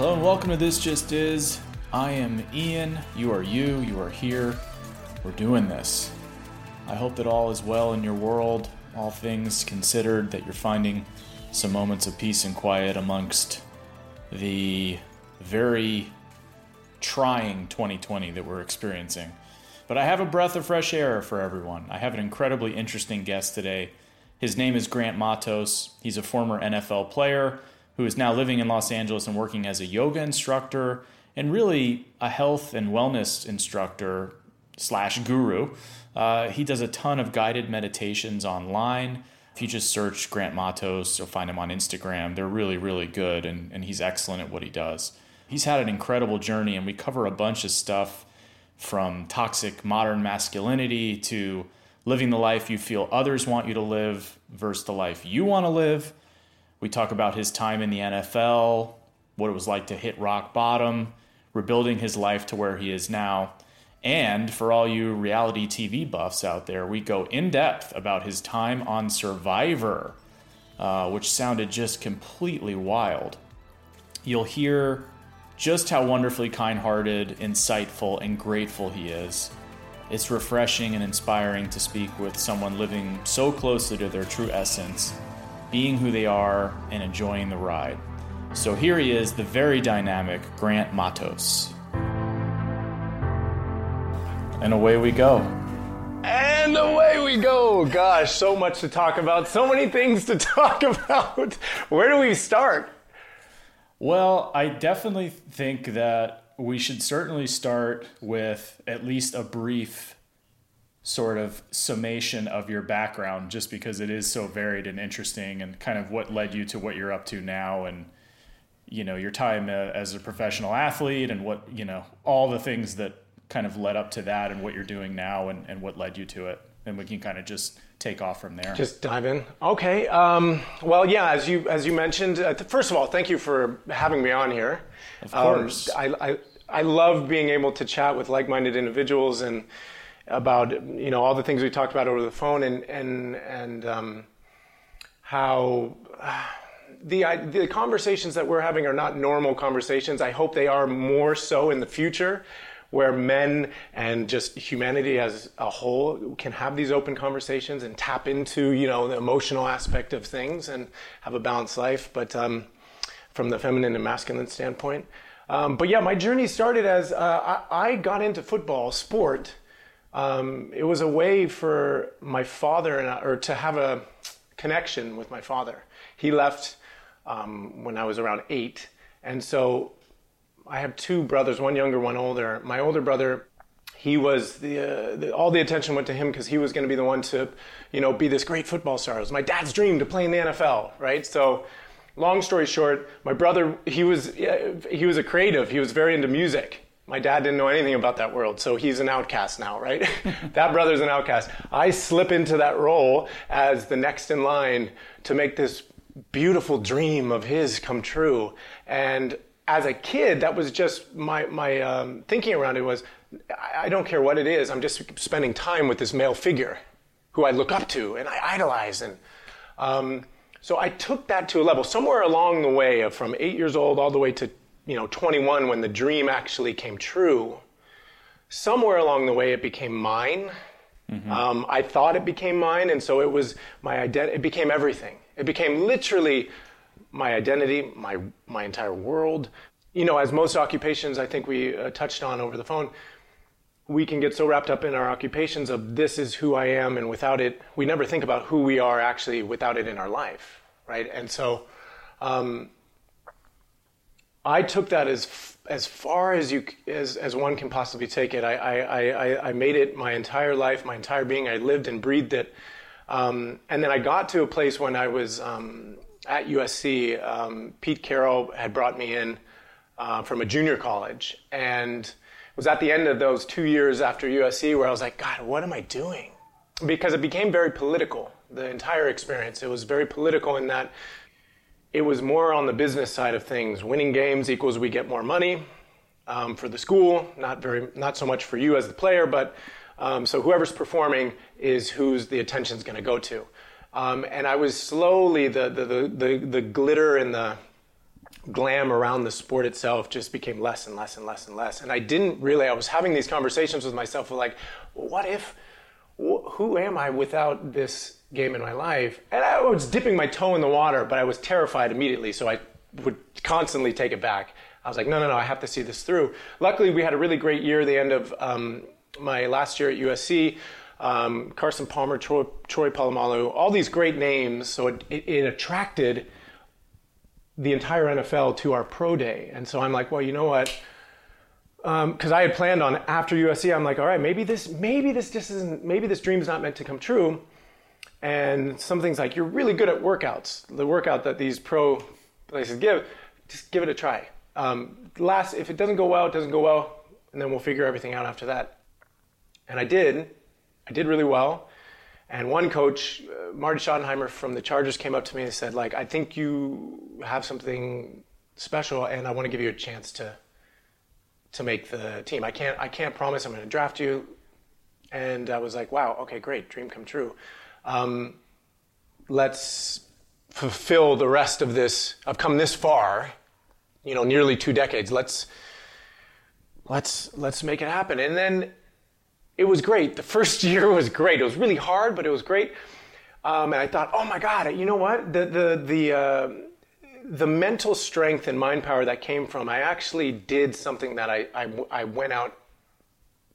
Hello and welcome to This Just Is. I am Ian. You are you. You are here. We're doing this. I hope that all is well in your world, all things considered, that you're finding some moments of peace and quiet amongst the very trying 2020 that we're experiencing. But I have a breath of fresh air for everyone. I have an incredibly interesting guest today. His name is Grant Mattos. He's a former NFL player who is now living in Los Angeles and working as a yoga instructor and really a health and wellness instructor slash guru. Uh, he does a ton of guided meditations online. If you just search Grant Mattos, you'll find him on Instagram. They're really, really good, and, and he's excellent at what he does. He's had an incredible journey, and we cover a bunch of stuff from toxic modern masculinity to living the life you feel others want you to live versus the life you want to live. We talk about his time in the NFL, what it was like to hit rock bottom, rebuilding his life to where he is now. And for all you reality TV buffs out there, we go in depth about his time on Survivor, uh, which sounded just completely wild. You'll hear just how wonderfully kind hearted, insightful, and grateful he is. It's refreshing and inspiring to speak with someone living so closely to their true essence, being who they are, and enjoying the ride. So here he is, the very dynamic Grant Mattos. And away we go. And away we go. Gosh, so much to talk about, so many things to talk about. Where do we start? Well, I definitely think that we should certainly start with at least a brief sort of summation of your background just because it is so varied and interesting and kind of what led you to what you're up to now and you know your time uh, as a professional athlete and what you know all the things that kind of led up to that and what you're doing now and, and what led you to it and we can kind of just take off from there. Just dive in. Okay. Um, well, yeah, as you as you mentioned, uh, first of all, thank you for having me on here. Of course. Um, I, I I love being able to chat with like-minded individuals and about you know all the things we talked about over the phone and and and um, how. The, the conversations that we're having are not normal conversations. I hope they are more so in the future where men and just humanity as a whole can have these open conversations and tap into you know the emotional aspect of things and have a balanced life but um, from the feminine and masculine standpoint um, but yeah my journey started as uh, I, I, got into football sport um, it was a way for my father and I, or to have a connection with my father he left um, when i was around eight and so I have two brothers, one younger, one older. My older brother, he was the, uh, the all the attention went to him because he was going to be the one to, you know, be this great football star. It was my dad's dream to play in the NFL, right? So, long story short, my brother, he was he was a creative. He was very into music. My dad didn't know anything about that world, so he's an outcast now, right? that brother's an outcast. I slip into that role as the next in line to make this beautiful dream of his come true. And as a kid, that was just my my um, thinking around it was, I, don't care what it is. I'm just spending time with this male figure, who I look up to and I idolize, and um, so I took that to a level somewhere along the way, from eight years old all the way to you know 21, when the dream actually came true. Somewhere along the way, it became mine. Mm-hmm. Um, I thought it became mine, and so it was my identity. It became everything. It became literally my identity, my my entire world. You know, as most occupations, I think we uh, touched on over the phone, we can get so wrapped up in our occupations of this is who I am, and without it, we never think about who we are actually without it in our life, right? And so, um, I took that as as far as you as as one can possibly take it. I I I, I made it my entire life, my entire being. I lived and breathed it. Um, and then I got to a place when I was um, at USC, um, Pete Carroll had brought me in uh, from a junior college, and it was at the end of those two years after USC where I was like, God, what am I doing? Because it became very political. The entire experience, it was very political in that it was more on the business side of things. Winning games equals we get more money um, for the school, not very, not so much for you as the player, but um, so whoever's performing is who's the attention's going to go to. Um, and I was slowly the, the, the, the, the glitter and the glam around the sport itself just became less and less and less and less. And I didn't really, I was having these conversations with myself of like, what if, wh- who am I without this game in my life? And I was dipping my toe in the water, but I was terrified immediately. So I would constantly take it back. I was like, no, no, no, I have to see this through. Luckily, we had a really great year, the end of um, my last year at USC. Um, Carson Palmer, Troy, Troy Polamalu, all these great names. So it, it, it attracted the entire NFL to our pro day. And so I'm like, well, you know what? Because um, I had planned on after USC, I'm like, all right, maybe this, maybe this just isn't, maybe this dream is not meant to come true. And some things like you're really good at workouts, the workout that these pro places give, just give it a try. Um, last, if it doesn't go well, it doesn't go well, and then we'll figure everything out after that. And I did. I did really well. And one coach, uh, Marty Schottenheimer from the Chargers, came up to me and said, like, I think you have something special, and I want to give you a chance to to make the team. I can't I can't promise I'm going to draft you. And I was like, wow, okay, great, dream come true. Um, let's fulfill the rest of this. I've come this far, you know, nearly two decades. Let's let's let's make it happen. And then it was great. The first year was great. It was really hard, but it was great. Um, and I thought, oh my God, you know what? The the the uh, the mental strength and mind power that came from I actually did something that I, I, I went out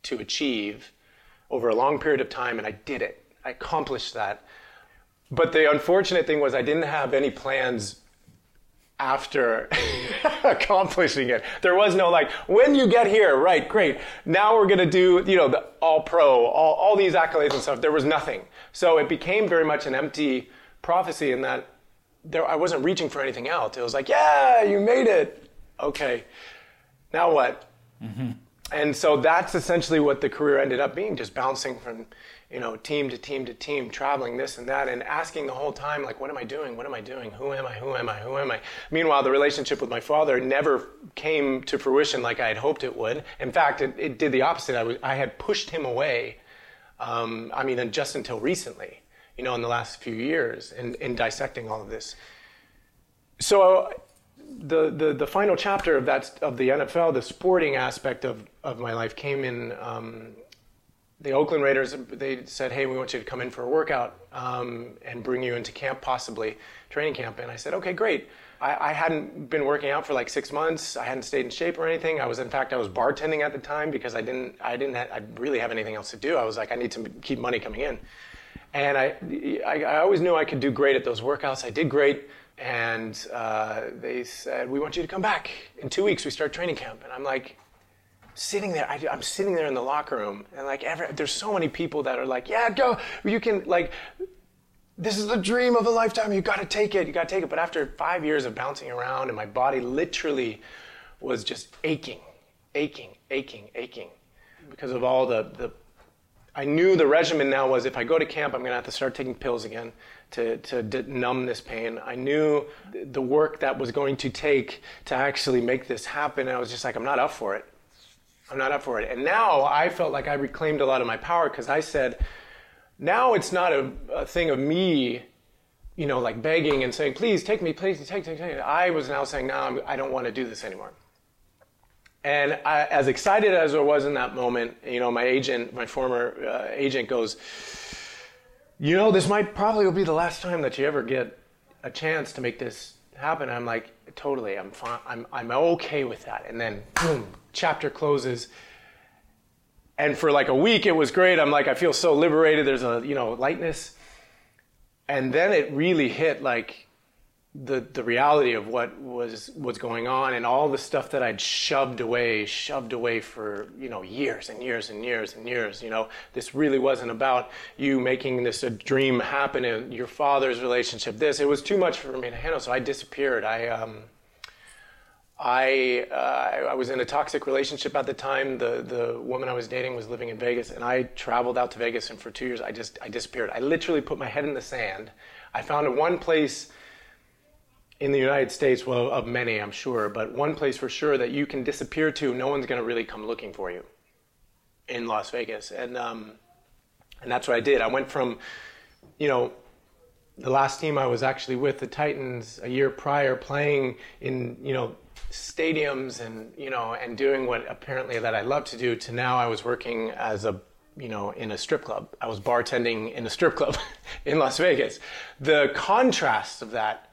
to achieve over a long period of time, and I did it. I accomplished that. But the unfortunate thing was I didn't have any plans after accomplishing it. There was no like, when you get here, right, great. Now we're going to do, you know, the all pro, all, all these accolades and stuff. There was nothing. So it became very much an empty prophecy in that there, I wasn't reaching for anything else. It was like, yeah, you made it. Okay. Now what? Mm-hmm. And so that's essentially what the career ended up being, just bouncing from you know, team to team to team, traveling this and that, and asking the whole time, like, what am I doing? What am I doing? Who am I? Who am I? Who am I? Meanwhile, the relationship with my father never came to fruition like I had hoped it would. In fact, it, it did the opposite. I, was, I had pushed him away, um, I mean, just until recently, you know, in the last few years, in, in dissecting all of this. So, the, the, the final chapter of that of the NFL, the sporting aspect of, of my life came in um, the Oakland Raiders, they said, hey, we want you to come in for a workout um, and bring you into camp, possibly training camp. And I said, okay, great. I, I, hadn't been working out for like six months. I hadn't stayed in shape or anything. I was, in fact, I was bartending at the time because I didn't, I didn't, have, I really have anything else to do. I was like, I need to keep money coming in. And I, I, I always knew I could do great at those workouts. I did great. And uh, they said, we want you to come back. In two weeks, we start training camp. And I'm like, sitting there I, am sitting there in the locker room and like every, there's so many people that are like yeah go you can like this is the dream of a lifetime you got to take it you got to take it but after five years of bouncing around and my body literally was just aching aching aching aching because of all the, the i knew the regimen now was if i go to camp i'm going to have to start taking pills again to, to numb this pain. I knew the work that was going to take to actually make this happen. I was just like, I'm not up for it. I'm not up for it. And now I felt like I reclaimed a lot of my power because I said, now it's not a, a, thing of me, you know, like begging and saying, please take me, please take, take, take. I was now saying, no, I'm, I do not want to do this anymore. And I, as excited as I was in that moment, you know, my agent, my former uh, agent goes, you know, this might probably will be the last time that you ever get a chance to make this happen. I'm like, totally, I'm fine. I'm, I'm okay with that. And then, boom, chapter closes. And for like a week, it was great. I'm like, I feel so liberated. There's a, you know, lightness. And then it really hit like the, the reality of what was, was going on and all the stuff that I'd shoved away, shoved away for, you know, years and years and years and years. You know, this really wasn't about you making this a dream happen in your father's relationship. This, it was too much for me to handle. So I disappeared. I, um, I, uh, I was in a toxic relationship at the time. The, the woman I was dating was living in Vegas, and I traveled out to Vegas, and for two years I just I disappeared. I literally put my head in the sand. I found one place in the United States, well, of many, I'm sure, but one place for sure that you can disappear to, no one's going to really come looking for you in Las Vegas. And, um, and that's what I did. I went from, you know, the last team I was actually with, the Titans, a year prior, playing in you know stadiums and you know and doing what apparently that I love to do. To now, I was working as a you know in a strip club. I was bartending in a strip club in Las Vegas. The contrast of that,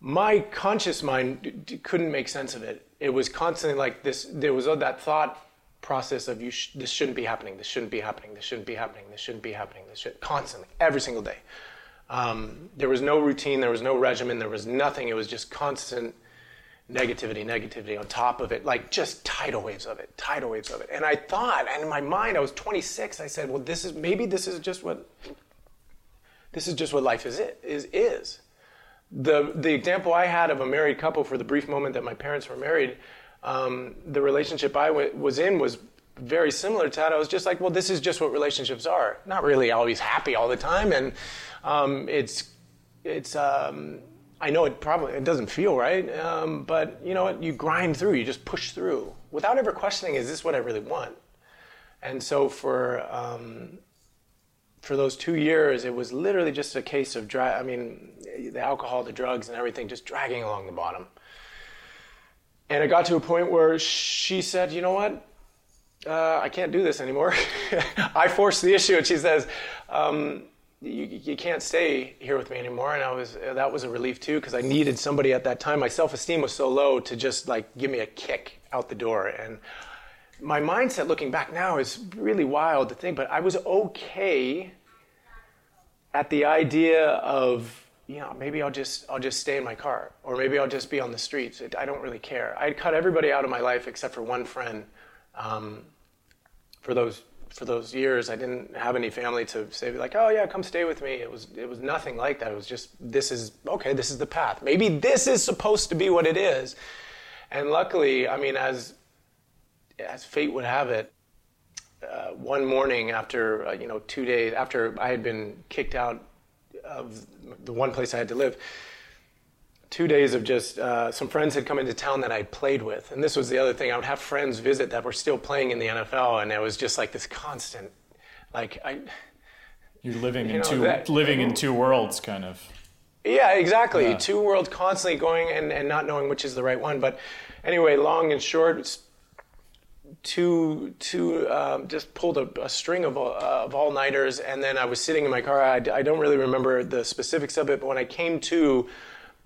my conscious mind d- d- couldn't make sense of it. It was constantly like this. There was that thought process of you. Sh- this shouldn't be happening. This shouldn't be happening. This shouldn't be happening. This shouldn't be happening. This should constantly every single day. Um, there was no routine, there was no regimen, there was nothing. It was just constant negativity, negativity on top of it, like just tidal waves of it, tidal waves of it. And I thought, and in my mind, I was 26. I said, well, this is maybe this is just what this is just what life is. It is is. The the example I had of a married couple for the brief moment that my parents were married, um, the relationship I w- was in was very similar to that. I was just like, well, this is just what relationships are. Not really always happy all the time, and um, it's it's. Um, I know it probably it doesn't feel right, um, but you know what? You grind through. You just push through without ever questioning, is this what I really want? And so for um, for those two years, it was literally just a case of dry. I mean, the alcohol, the drugs, and everything just dragging along the bottom. And it got to a point where she said, "You know what? uh, I can't do this anymore. I forced the issue, and she says, um, you, you, can't stay here with me anymore. And I was that was a relief too because I needed somebody at that time. My self esteem was so low to just like give me a kick out the door. And my mindset, looking back now, is really wild to think. But I was okay at the idea of you know maybe I'll just I'll just stay in my car or maybe I'll just be on the streets. It, I don't really care. I'd cut everybody out of my life except for one friend. Um, for those for those years, I didn't have any family to say like, "Oh yeah, come stay with me." It was it was nothing like that. It was just this is okay. This is the path. Maybe this is supposed to be what it is. And luckily, I mean, as as fate would have it, uh, one morning after uh, you know two days after I had been kicked out of the one place I had to live, two days of just uh, some friends had come into town that I'd played with. And this was the other thing. I would have friends visit that were still playing in the NFL, and it was just like this constant, like I. You're living you in know, two that, living in two worlds, kind of. Yeah, exactly. Yeah. Two worlds constantly going and, and not knowing which is the right one. But anyway, long and short, two two um, just pulled a, a string of, uh, of all nighters, and then I was sitting in my car. I, I don't really remember the specifics of it, but when I came to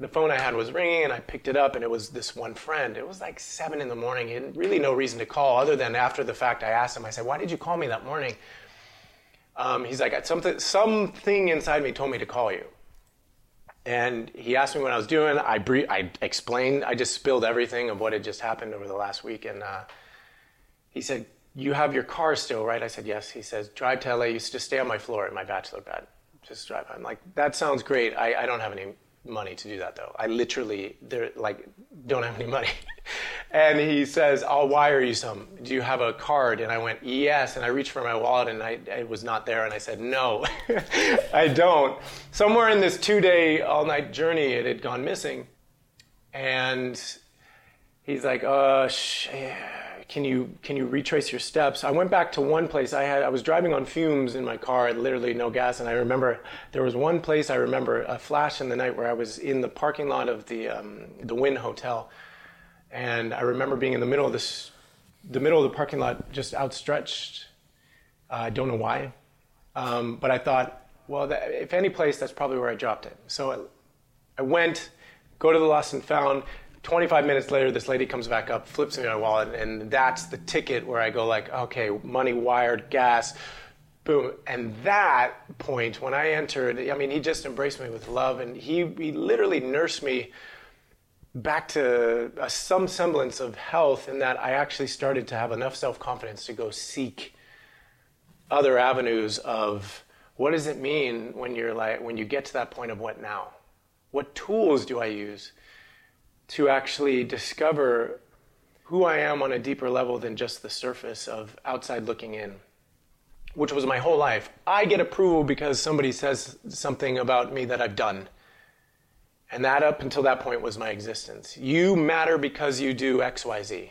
the phone I had was ringing and I picked it up and it was this one friend. It was like seven in the morning. He had really no reason to call other than after the fact I asked him, I said, Why did you call me that morning? Um, he's like, something, something inside me told me to call you. And he asked me what I was doing. I, bre- I explained, I just spilled everything of what had just happened over the last week. And uh, he said, You have your car still, right? I said, Yes. He says, Drive to LA. You just stay on my floor in my bachelor bed. Just drive. I'm like, That sounds great. I, I don't have any money to do that though. I literally like don't have any money. and he says, "I'll wire you some. Do you have a card?" And I went, "Yes." And I reached for my wallet and I it was not there. And I said, "No, I don't." Somewhere in this two-day all-night journey, it had gone missing. And he's like, "Uh, sh- can you can you retrace your steps? I went back to one place. I had I was driving on fumes in my car, literally no gas, and I remember there was one place I remember a flash in the night where I was in the parking lot of the um, the Wynn Hotel, and I remember being in the middle of this the middle of the parking lot, just outstretched. Uh, I don't know why, um, but I thought, well, that, if any place, that's probably where I dropped it. So I, I went, go to the lost and found 25 minutes later, this lady comes back up, flips me my wallet, and that's the ticket where I go like, okay, money wired, gas, boom. And that point, when I entered, I mean, he just embraced me with love, and he, he literally nursed me back to a, some semblance of health in that I actually started to have enough self-confidence to go seek other avenues of what does it mean when you're like when you get to that point of what now? What tools do I use? To actually discover who I am on a deeper level than just the surface of outside looking in, which was my whole life. I get approval because somebody says something about me that I've done. And that up until that point was my existence. You matter because you do XYZ.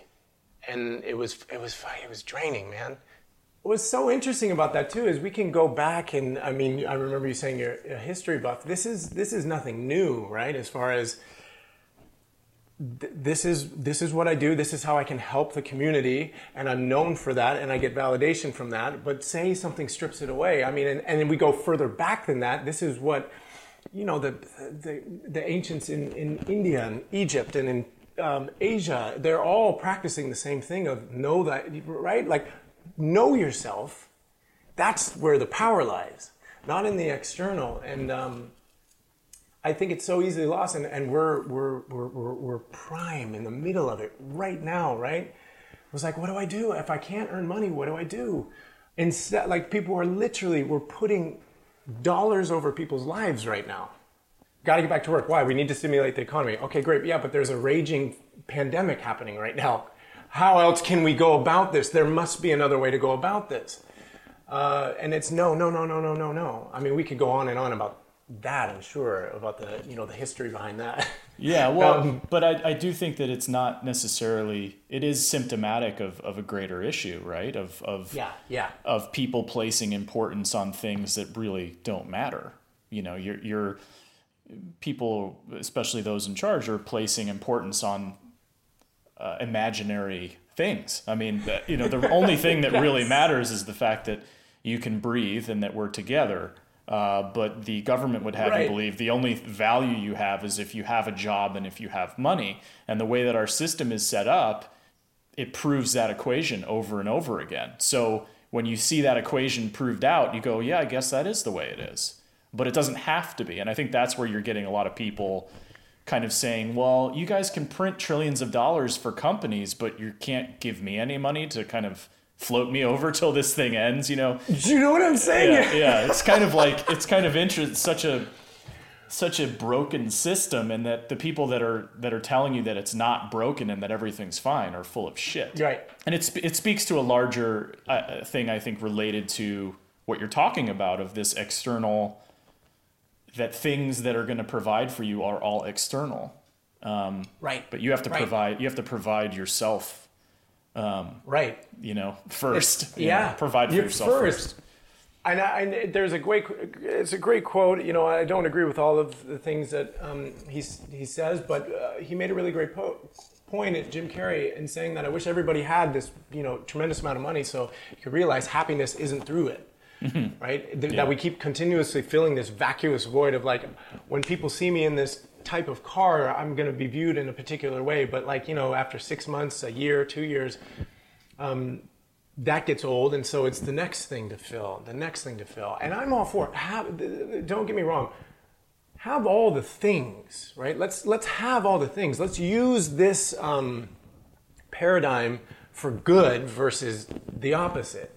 And it was it was it was draining, man. what's so interesting about that too is we can go back and I mean I remember you saying you're a history buff. This is this is nothing new, right? As far as th- this is this is what I do. This is how I can help the community, and I'm known for that, and I get validation from that. But say something strips it away. I mean, and, and we go further back than that. This is what you know the the, the ancients in, in India and Egypt and in um, Asia, they're all practicing the same thing of know that right, like know yourself. That's where the power lies, not in the external. And um, I think it's so easily lost, and, and we're, we're, we're, we're, we're prime in the middle of it right now, right? It was like, what do I do? If I can't earn money, what do I do? Instead, like people are literally, we're putting dollars over people's lives right now. Got to get back to work. Why? We need to stimulate the economy. Okay, great. Yeah, but there's a raging pandemic happening right now. How else can we go about this? There must be another way to go about this. Uh, and it's no, no, no, no, no, no, no. I mean, we could go on and on about that, I'm sure, about the you know the history behind that. Yeah, well, um, but I, I do think that it's not necessarily it is symptomatic of, of a greater issue, right? Of of yeah, yeah. of people placing importance on things that really don't matter. You know, you're you're people, especially those in charge, are placing importance on uh, imaginary things. I mean, you know, the only thing that yes. really matters is the fact that you can breathe and that we're together. Uh, but the government would have right. you believe the only value you have is if you have a job and if you have money. And the way that our system is set up, it proves that equation over and over again. So when you see that equation proved out, you go, yeah, I guess that is the way it is. But it doesn't have to be. And I think that's where you're getting a lot of people kind of saying, well, you guys can print trillions of dollars for companies, but you can't give me any money to kind of float me over till this thing ends, you know? Do you know what I'm saying? Yeah, yeah. It's kind of like, it's kind of interesting, such a, such a broken system and that the people that are that are telling you that it's not broken and that everything's fine are full of shit right and it's it speaks to a larger uh, thing i think related to what you're talking about of this external that things that are going to provide for you are all external. Um, right. But you have to right. provide. You have to provide yourself. Um, right. You know, first. You yeah. Know, provide for You're yourself first. first. And, I, and, there's a great, it's a great quote. You know, I don't agree with all of the things that um, he he says, but uh, he made a really great po- point at Jim Carrey in saying that I wish everybody had this, you know, tremendous amount of money so you could realize happiness isn't through it mm-hmm. right? Th- yeah. That we keep continuously filling this vacuous void of like, when people see me in this type of car, I'm going to be viewed in a particular way. But like, you know, after six months, a year, two years, um, that gets old. And so it's the next thing to fill, the next thing to fill. And I'm all for. Have, don't get me wrong. Have all the things, right? Let's, let's have all the things. Let's use this um, paradigm for good versus the opposite.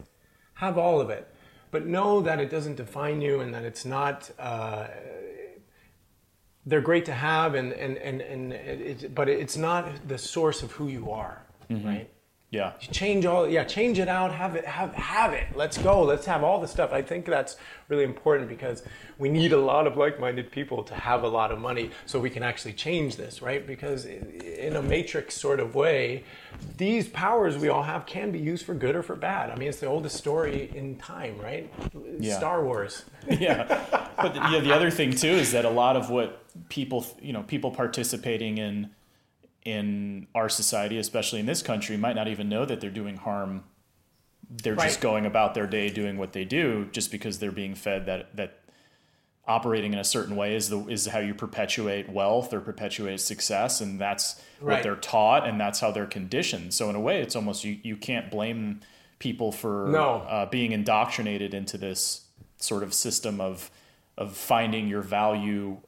Have all of it but know that it doesn't define you and that it's not uh, they're great to have and and and, and it, but it's not the source of who you are mm-hmm. right? Yeah. Change all yeah change it out have it have have it. Let's go. Let's have all the stuff. I think that's really important because we need a lot of like-minded people to have a lot of money so we can actually change this right? Because in a matrix sort of way these powers we all have can be used for good or for bad. I mean it's the oldest story in time right? Yeah. star wars. Yeah. But yeah the other thing too is that a lot of what people you know people participating in in our society, especially in this country, might not even know that they're doing harm. They're right. just going about their day doing what they do just because they're being fed that that operating in a certain way is the is how you perpetuate wealth or perpetuate success and that's right. what they're taught and that's how they're conditioned. So in a way it's almost you you can't blame people for no. uh, being indoctrinated into this sort of system of of finding your value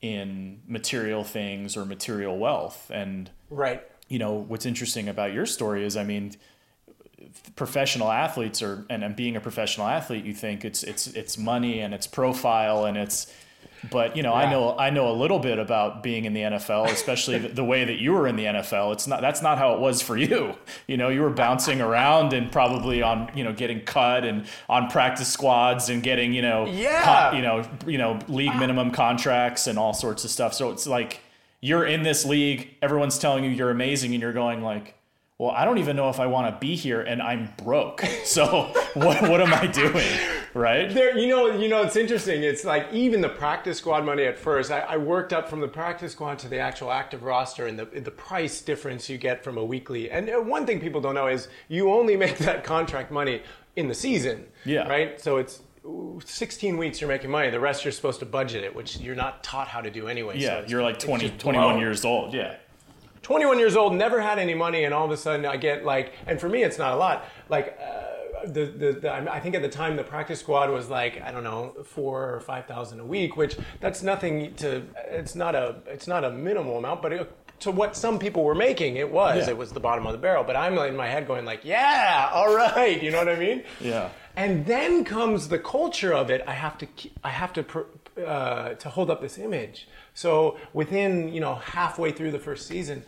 in material things or material wealth. And right, you know, what's interesting about your story is, I mean, professional athletes are, and, and being a professional athlete, you think it's it's it's money and it's profile and it's but you know, yeah. I know I know a little bit about being in the NFL, especially the, way that you were in the NFL. It's not that's not how it was for you. You know, you were bouncing around and probably on you know getting cut and on practice squads and getting you know yeah. You know you know league minimum contracts and all sorts of stuff. So it's like you're in this league, everyone's telling you you're amazing, and you're going like, well, I don't even know if I want to be here and I'm broke. So what, what am I doing? Right. There, you know, you know, it's interesting. It's like even the practice squad money at first, I, I worked up from the practice squad to the actual active roster and the, the price difference you get from a weekly. And uh, one thing people don't know is you only make that contract money in the season. Yeah. Right. So it's 16 weeks you're making money. The rest you're supposed to budget it, which you're not taught how to do anyway. Yeah. so you're like 20, 21 blown. years old. Yeah. 21 years old, never had any money, and all of a sudden I get like, and for me it's not a lot. Like uh, the, the, the I think at the time the practice squad was like I don't know four or five thousand a week, which that's nothing to. It's not a it's not a minimal amount, but it, to what some people were making, it was. Yeah. It was the bottom of the barrel. But I'm in my head going like, yeah, all right, you know what I mean? Yeah. And then comes the culture of it. I have to, I have to, uh, to hold up this image. So within, you know, halfway through the first season,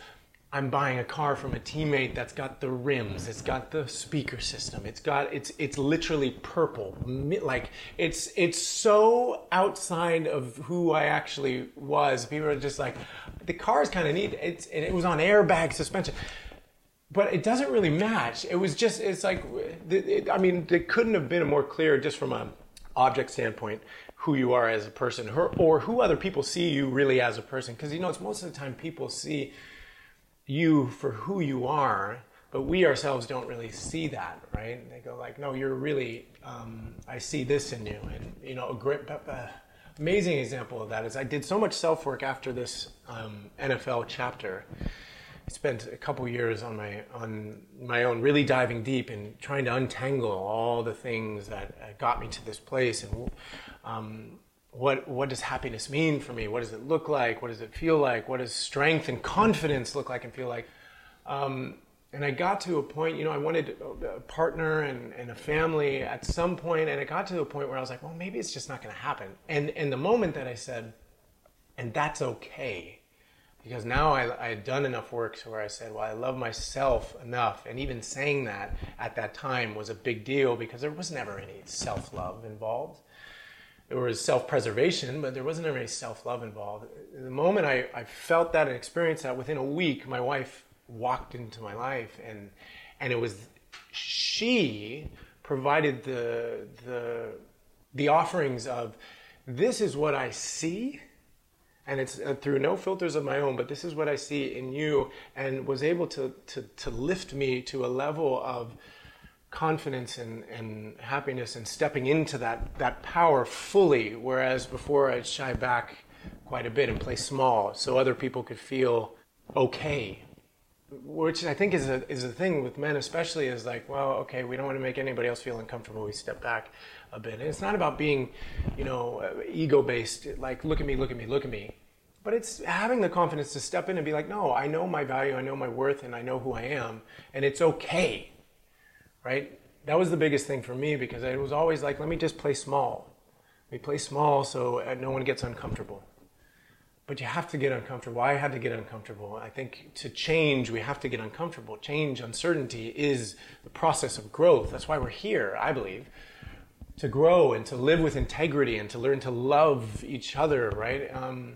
I'm buying a car from a teammate that's got the rims, it's got the speaker system, it's got, it's, it's literally purple. Like it's, it's so outside of who I actually was. People are just like, the car's kind of neat. It's, and it was on airbag suspension but it doesn't really match. It was just, it's like, it, I mean, it couldn't have been more clear just from a object standpoint who you are as a person, or, or who other people see you really as a person. Because you know, it's most of the time people see you for who you are, but we ourselves don't really see that, right? They go like, no, you're really, um, I see this in you, and you know, a great. Uh, Amazing example of that is I did so much self work after this um, NFL chapter I spent a couple years on my on my own really diving deep and trying to untangle all the things that uh, got me to this place and um, what what does happiness mean for me what does it look like what does it feel like what does strength and confidence look like and feel like um, and I got to a point, you know, I wanted a partner and, and a family at some point, and it got to a point where I was like, well, maybe it's just not going to happen. And and the moment that I said, and that's okay, because now I, I had done enough work to where I said, well, I love myself enough, and even saying that at that time was a big deal because there was never any self love involved. There was self preservation, but there wasn't any self love involved. The moment I, I felt that and experienced that, within a week, my wife walked into my life, and and it was she provided the the the offerings of this is what I see and it's uh, through no filters of my own but this is what i see in you and was able to to, to lift me to a level of confidence and, and happiness and stepping into that that power fully whereas before i'd shy back quite a bit and play small so other people could feel okay. Which i think is a is a thing with men especially is like well okay we don't want to make anybody else feel uncomfortable we step back a bit. And it's not about being you know ego based like look at me look at me look at me. But it's having the confidence to step in and be like, no, I know my value, I know my worth, and I know who I am, and it's okay, right? That was the biggest thing for me because it was always like, let me just play small. We play small so uh, no one gets uncomfortable. But you have to get uncomfortable. I had to get uncomfortable. I think to change, we have to get uncomfortable. Change, uncertainty is the process of growth. That's why we're here, I believe to grow and to live with integrity and to learn to love each other, right? Um,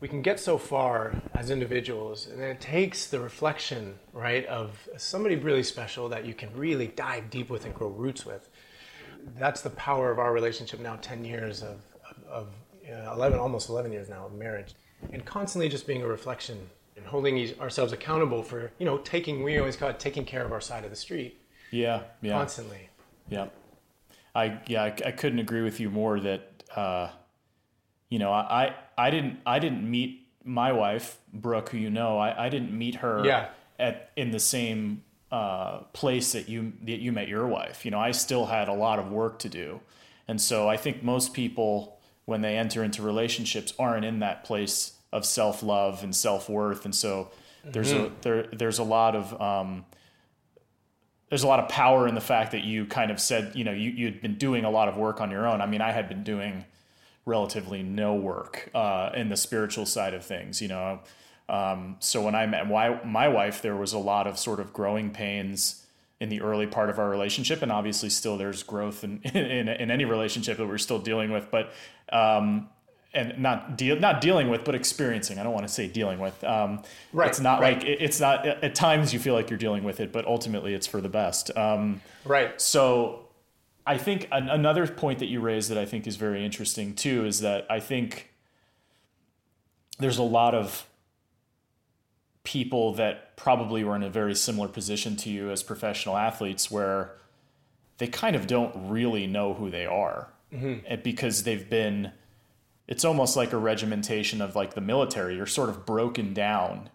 we can get so far as individuals, and then it takes the reflection, right, of somebody really special that you can really dive deep with and grow roots with. That's the power of our relationship now, 10 years of, of, of 11, almost 11 years now of marriage, and constantly just being a reflection and holding each- ourselves accountable for, you know, taking, we always call it taking care of our side of the street Yeah. Yeah. constantly. Yeah. I yeah I, I couldn't agree with you more that uh, you know I I didn't I didn't meet my wife Brooke who you know. I, I didn't meet her Yeah. at in the same uh, place that you that you met your wife. You know I still had a lot of work to do. And so I think most people when they enter into relationships aren't in that place of self love and self worth and so there's a there there's a lot of um, there's a lot of power in the fact that you kind of said, you know, you, you'd been doing a lot of work on your own. I mean, I had been doing relatively no work uh, in the spiritual side of things, you know. Um, so when I met my, my wife, there was a lot of sort of growing pains in the early part of our relationship. And obviously still there's growth in, in, in any relationship that we're still dealing with. But um, and not deal not dealing with but experiencing i don't want to say dealing with um, Right, it's not right. like it- it's not at times you feel like you're dealing with it but ultimately it's for the best um, Right. so I think an, another point that you raised that I think is very interesting too is that I think there's a lot of people that probably were in a very similar position to you as professional athletes where they kind of don't really know who they are. Mm-hmm. And because they've been it's almost like a regimentation of like the military. You're sort of broken down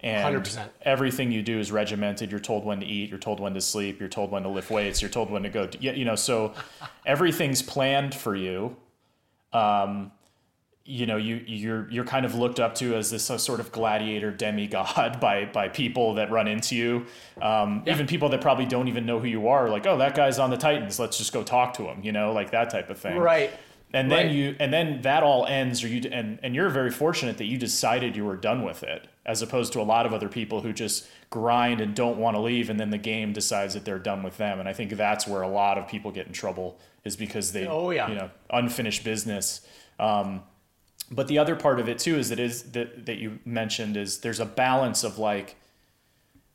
and 100%. everything you do is regimented. You're told when to eat. You're told when to sleep. You're told when to lift weights. You're told when to go to, yeah, you know so everything's planned for you. Um, you know you you're you're kind of looked up to as this sort of gladiator demigod by by people that run into you. Um, even people that probably don't even know who you are like oh that guy's on the titans. Let's just go talk to him you know like that type of thing. Right. And then Right. you and then that all ends or you and and you're very fortunate that you decided you were done with it as opposed to a lot of other people who just grind and don't want to leave and then the game decides that they're done with them and i think that's where a lot of people get in trouble is because they Oh, yeah. you know unfinished business um, but the other part of it too is that is that that you mentioned is there's a balance of like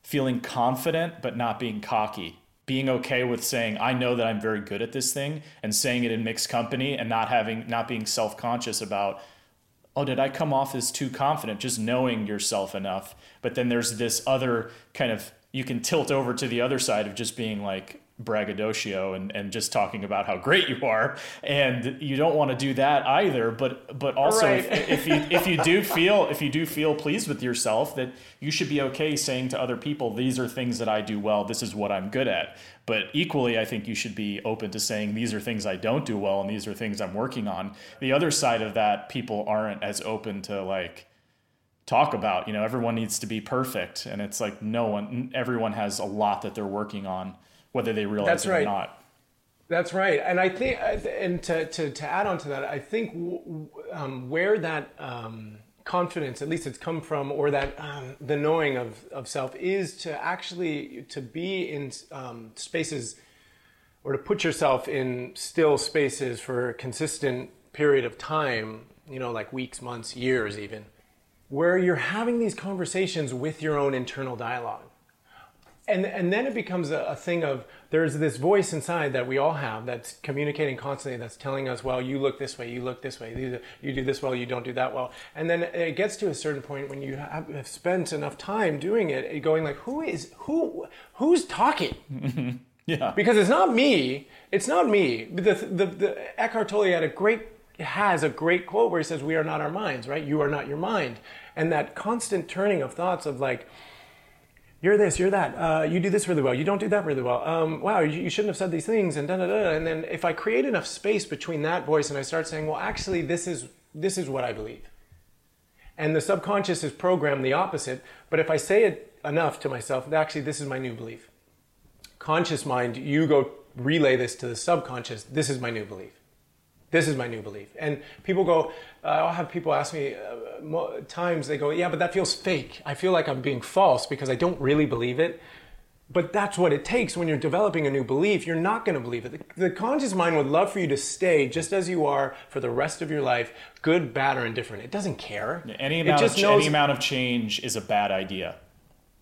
feeling confident but not being cocky being okay with saying i know that i'm very good at this thing and saying it in mixed company and not having not being self-conscious about oh did i come off as too confident? Just knowing yourself enough. But then there's this other kind of you can tilt over to the other side of just being like braggadocio and, and just talking about how great you are. And you don't want to do that either but but also Right. if, if you if you do feel if you do feel pleased with yourself that you should be okay saying to other people these are things that I do well this is what I'm good at. But equally I think you should be open to saying these are things I don't do well and these are things I'm working on. The other side of that people aren't as open to like talk about you know everyone needs to be perfect and it's like no one everyone has a lot that they're working on whether they realize That's it or not. That's right, and I think, and to, to, to add on to that, I think um, where that um, confidence, at least it's come from, or that um, the knowing of, of self, is to actually to be in um, spaces, or to put yourself in still spaces for a consistent period of time, you know, like weeks, months, years, even, where you're having these conversations with your own internal dialogue and and then it becomes a, a thing of there's this voice inside that we all have that's communicating constantly that's telling us well you look this way you look this way you, you do this well you don't do that well and then it gets to a certain point when you have, have spent enough time doing it it going like who is who who's talking yeah because it's not me. It's not me. The, the, the Eckhart Tolle had a great has a great quote where he says, "We are not our minds, right? You are not your mind." And that constant turning of thoughts of like, "You're this, you're that. Uh, you do this really well. You don't do that really well. Um, wow, you, you shouldn't have said these things." And da da da. And then if I create enough space between that voice and I start saying, "Well, actually, this is this is what I believe," and the subconscious is programmed the opposite. But if I say it enough to myself, actually, this is my new belief conscious mind, you go relay this to the subconscious. This is my new belief. This is my new belief. And people go, I'll have people ask me uh, mo- times, they go, yeah, but that feels fake. I feel like I'm being false because I don't really believe it. But that's what it takes when you're developing a new belief. You're not going to believe it. The, the conscious mind would love for you to stay just as you are for the rest of your life, good, bad, or indifferent. It doesn't care. any amount, of, knows any amount of change is a bad idea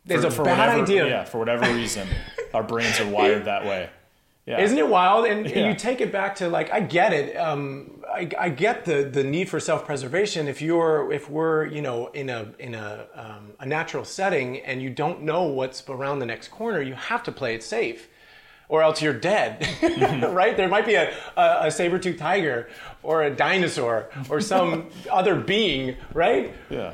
there's a bad whatever, idea. Yeah, for whatever reason, our brains are wired that way. Yeah. Isn't it wild? And Yeah. you take it back to like I get it. Um, I, I get the the need for self preservation. If you're if we're you know in a in a um, a natural setting and you don't know what's around the next corner, you have to play it safe. Or else you're dead, right? There might be a, a, a saber tooth tiger or a dinosaur or some other being, right? Yeah.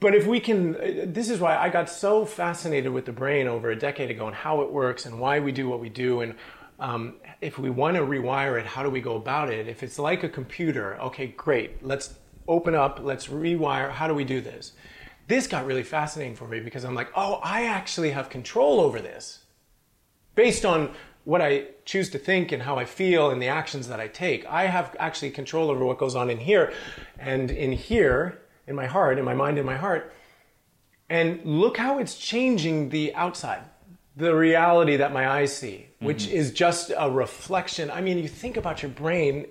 but if we can this is why i got so fascinated with the brain over a decade ago and how it works and why we do what we do and um, if we want to rewire it how do we go about it if it's like a computer okay great let's open up let's rewire how do we do this this got really fascinating for me because i'm like oh i actually have control over this based on what I choose to think and how I feel and the actions that I take. I have actually control over what goes on in here and in here, in my heart, in my mind, in my heart. And look how it's changing the outside, the reality that my eyes see, which mm-hmm. is just a reflection. I mean, you think about your brain,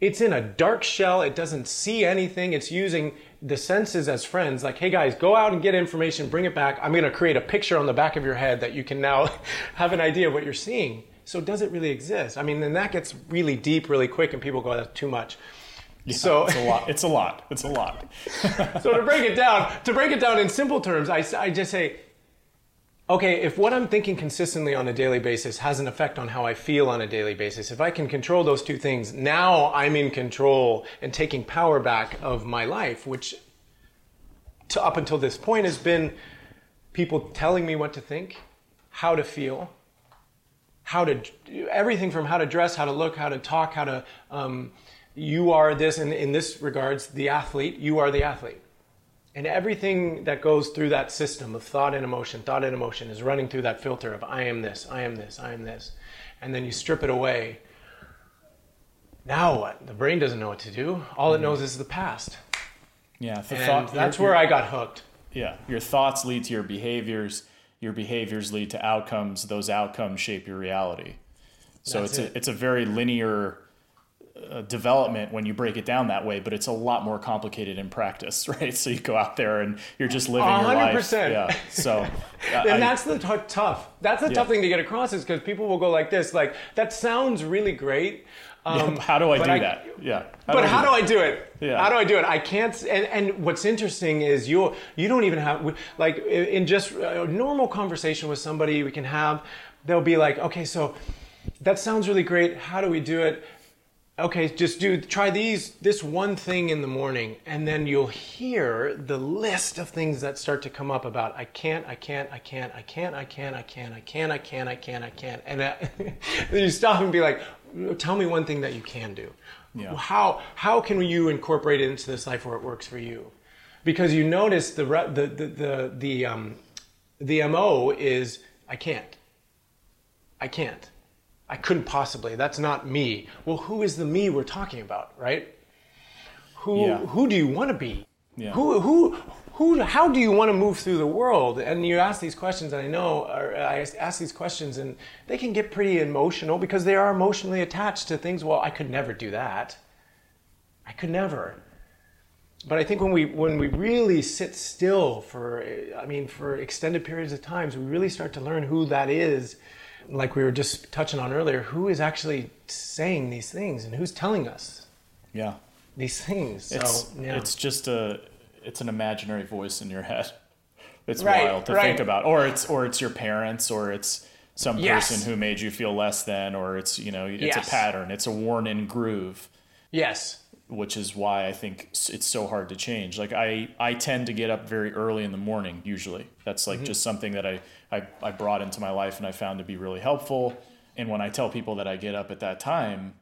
it's in a dark shell. It doesn't see anything. It's using the senses as friends. Like, hey guys, go out and get information, bring it back. I'm going to create a picture on the back of your head that you can now have an idea of what you're seeing. So, does it really exist? I mean, then that gets really deep really quick, and people go, that's too much. Yeah, so it's a lot. It's a lot. It's a lot. so to break it down, to break it down in simple terms, I, I just say, okay, if what I'm thinking consistently on a daily basis has an effect on how I feel on a daily basis, if I can control those two things, now I'm in control and taking power back of my life, which to up until this point has been people telling me what to think, how to feel, how to everything from how to dress, how to look, how to talk, how to um, you are this and in this regards the athlete, you are the athlete and everything that goes through that system of thought and emotion, thought and emotion is running through that filter of I am this, I am this, I am this. And then you strip it away. Now what? The brain doesn't know what to do. All it mm-hmm. knows is the past. Yeah, the thought, that's where I got hooked. Yeah, your thoughts lead to your behaviors. Your behaviors lead to outcomes. Those outcomes shape your reality. So that's it's it. a it's a very linear uh, development when you break it down that way, but it's a lot more complicated in practice, right? So you go out there and you're just living 100%. your life. Yeah. So, uh, and I, that's the t- tough. That's the yeah. tough thing to get across is because people will go like this, like that sounds really great. Um, yeah, how do I do I, that? Yeah. How but do how do I do it? Yeah. How do I do it? I can't. And, and what's interesting is you you don't even have like in just a normal conversation with somebody we can have. They'll be like, okay, so that sounds really great. How do we do it? Okay, just do try these this one thing in the morning, and then you'll hear the list of things that start to come up about I can't, I can't, I can't, I can't, I can't, I can't, I can't, I can't, I can't, I can't, and then you stop and be like, tell me one thing that you can do. How how can you incorporate it into this life where it works for you? Because you notice the the the the the um the mo is I can't. I can't. I couldn't possibly. That's not me. Well, who is the me we're talking about, right? Who yeah. who do you want to be? Yeah. Who who who how do you want to move through the world? And you ask these questions, and I know or uh, I ask these questions, and they can get pretty emotional because they are emotionally attached to things. Well, I could never do that. I could never. But I think when we when we really sit still for I mean for extended periods of times, we really start to learn who that is like we were just touching on earlier, who is actually saying these things and who's telling us? Yeah. These things. It's, so, yeah. it's just a, it's an imaginary voice in your head. It's right, wild to right. think about, or it's, or it's your parents, or it's some yes. person who made you feel less than, or it's, you know, it's yes. a pattern. It's a worn in groove. Yes which is why I think it's so hard to change. Like I, I tend to get up very early in the morning usually. That's like mm-hmm. just something that I, I, I brought into my life and I found to be really helpful. And when I tell people that I get up at that time,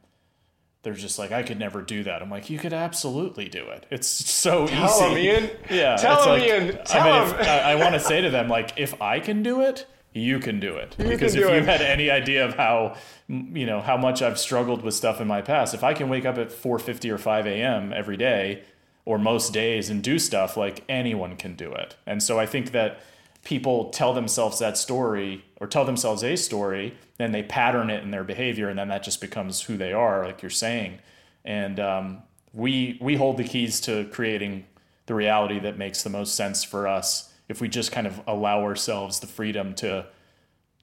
they're just like, I could never do that. I'm like, you could absolutely do it. It's so Tell easy. Him, Ian. Yeah. Tell him, like, Ian. Tell I mean, him. If, I, I want to say to them, like, if I can do it, you can do it. You because if you it. had any idea of how you know how much I've struggled with stuff in my past, if I can wake up at 4:50 or 5 a.m. every day or most days and do stuff like anyone can do it. And so I think that people tell themselves that story or tell themselves a story, then they pattern it in their behavior, and then that just becomes who they are, like you're saying. And um, we we hold the keys to creating the reality that makes the most sense for us if we just kind of allow ourselves the freedom to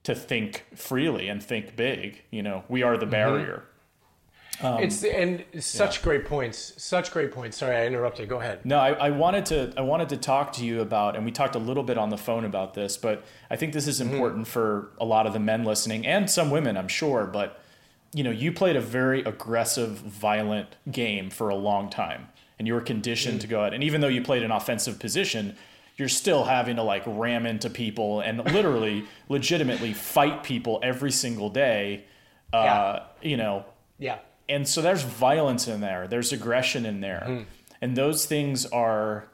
to think freely and think big. You know, we are the mm-hmm. barrier. Mm-hmm. Um, it's and such yeah. great points. Such great points. Sorry, I interrupted. Go ahead. No, I, I, wanted to. I wanted to talk to you about, and we talked a little bit on the phone about this, but I think this is mm-hmm. important mm-hmm. for a lot of the men listening and some women, I'm sure. But you know, you played a very aggressive, violent game for a long time, and you were conditioned mm-hmm. to go out. And even though you played an offensive position, you're still having to like ram into people and literally legitimately fight people every single day uh, yeah. you know yeah and so there's violence in there there's aggression in there mm. and those things are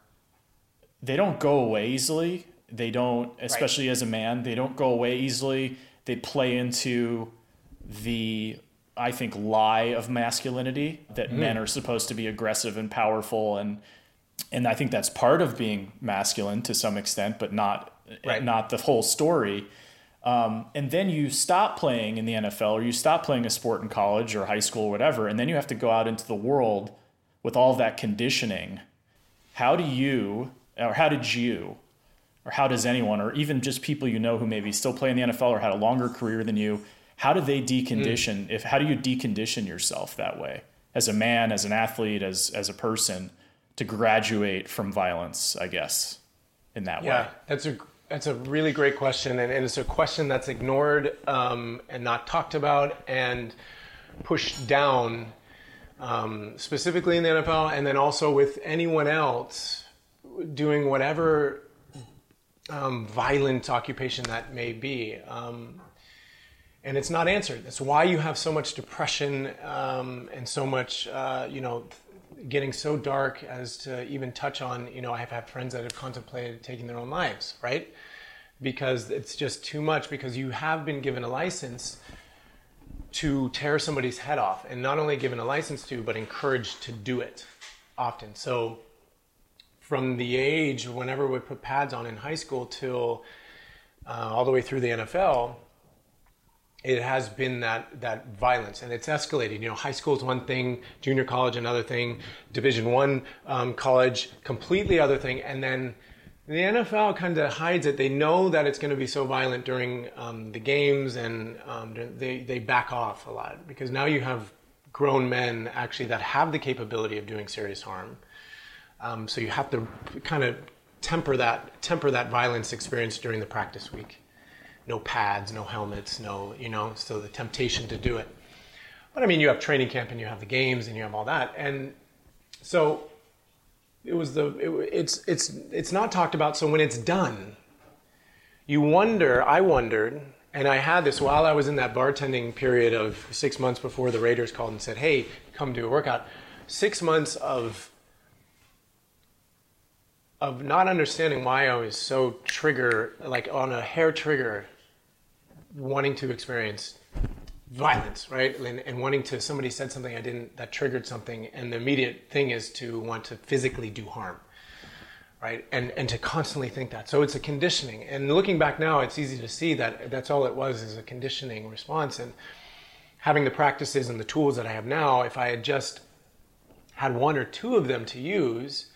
they don't go away easily they don't especially right. as a man they don't go away easily they play into the i think lie of masculinity that mm. men are supposed to be aggressive and powerful and and I think that's part of being masculine to some extent, but not right. not the whole story. Um, and then you stop playing in the NFL or you stop playing a sport in college or high school or whatever, and then you have to go out into the world with all that conditioning. How do you, or how did you, or how does anyone, or even just people you know who maybe still play in the NFL or had a longer career than you, how do they decondition? Mm. If how do you decondition yourself that way as a man, as an athlete, as as a person to graduate from violence? I guess in that yeah, way. Yeah, that's a that's a really great question, and, and it's a question that's ignored um, and not talked about and pushed down, um, specifically in the NFL, and then also with anyone else doing whatever um, violent occupation that may be. Um, and it's not answered. That's why you have so much depression um, and so much, uh, you know, getting so dark as to even touch on, you know, I've had friends that have contemplated taking their own lives, right? Because it's just too much because you have been given a license to tear somebody's head off and not only given a license to, but encouraged to do it often. So from the age whenever we put pads on in high school till uh, all the way through the NFL, it has been that that violence and it's escalating you know high school is one thing junior college another thing division one um, college completely other thing and then the nfl kind of hides it they know that it's going to be so violent during um, the games and um, they, they back off a lot because now you have grown men actually that have the capability of doing serious harm um, so you have to kind of temper that temper that violence experience during the practice week no pads, no helmets, no, you know, so the temptation to do it. But I mean, you have training camp and you have the games and you have all that. And so it was the, it, it's, it's, it's not talked about. So when it's done, you wonder, I wondered, and I had this while I was in that bartending period of six months before the Raiders called and said, hey, come do a workout. Six months of of not understanding why I was so trigger, like on a hair trigger, wanting to experience violence, right? And, and, wanting to, somebody said something I didn't, that triggered something, and the immediate thing is to want to physically do harm, right? And, and to constantly think that. So it's a conditioning. And looking back now, it's easy to see that that's all it was is a conditioning response. And having the practices and the tools that I have now, if I had just had one or two of them to use,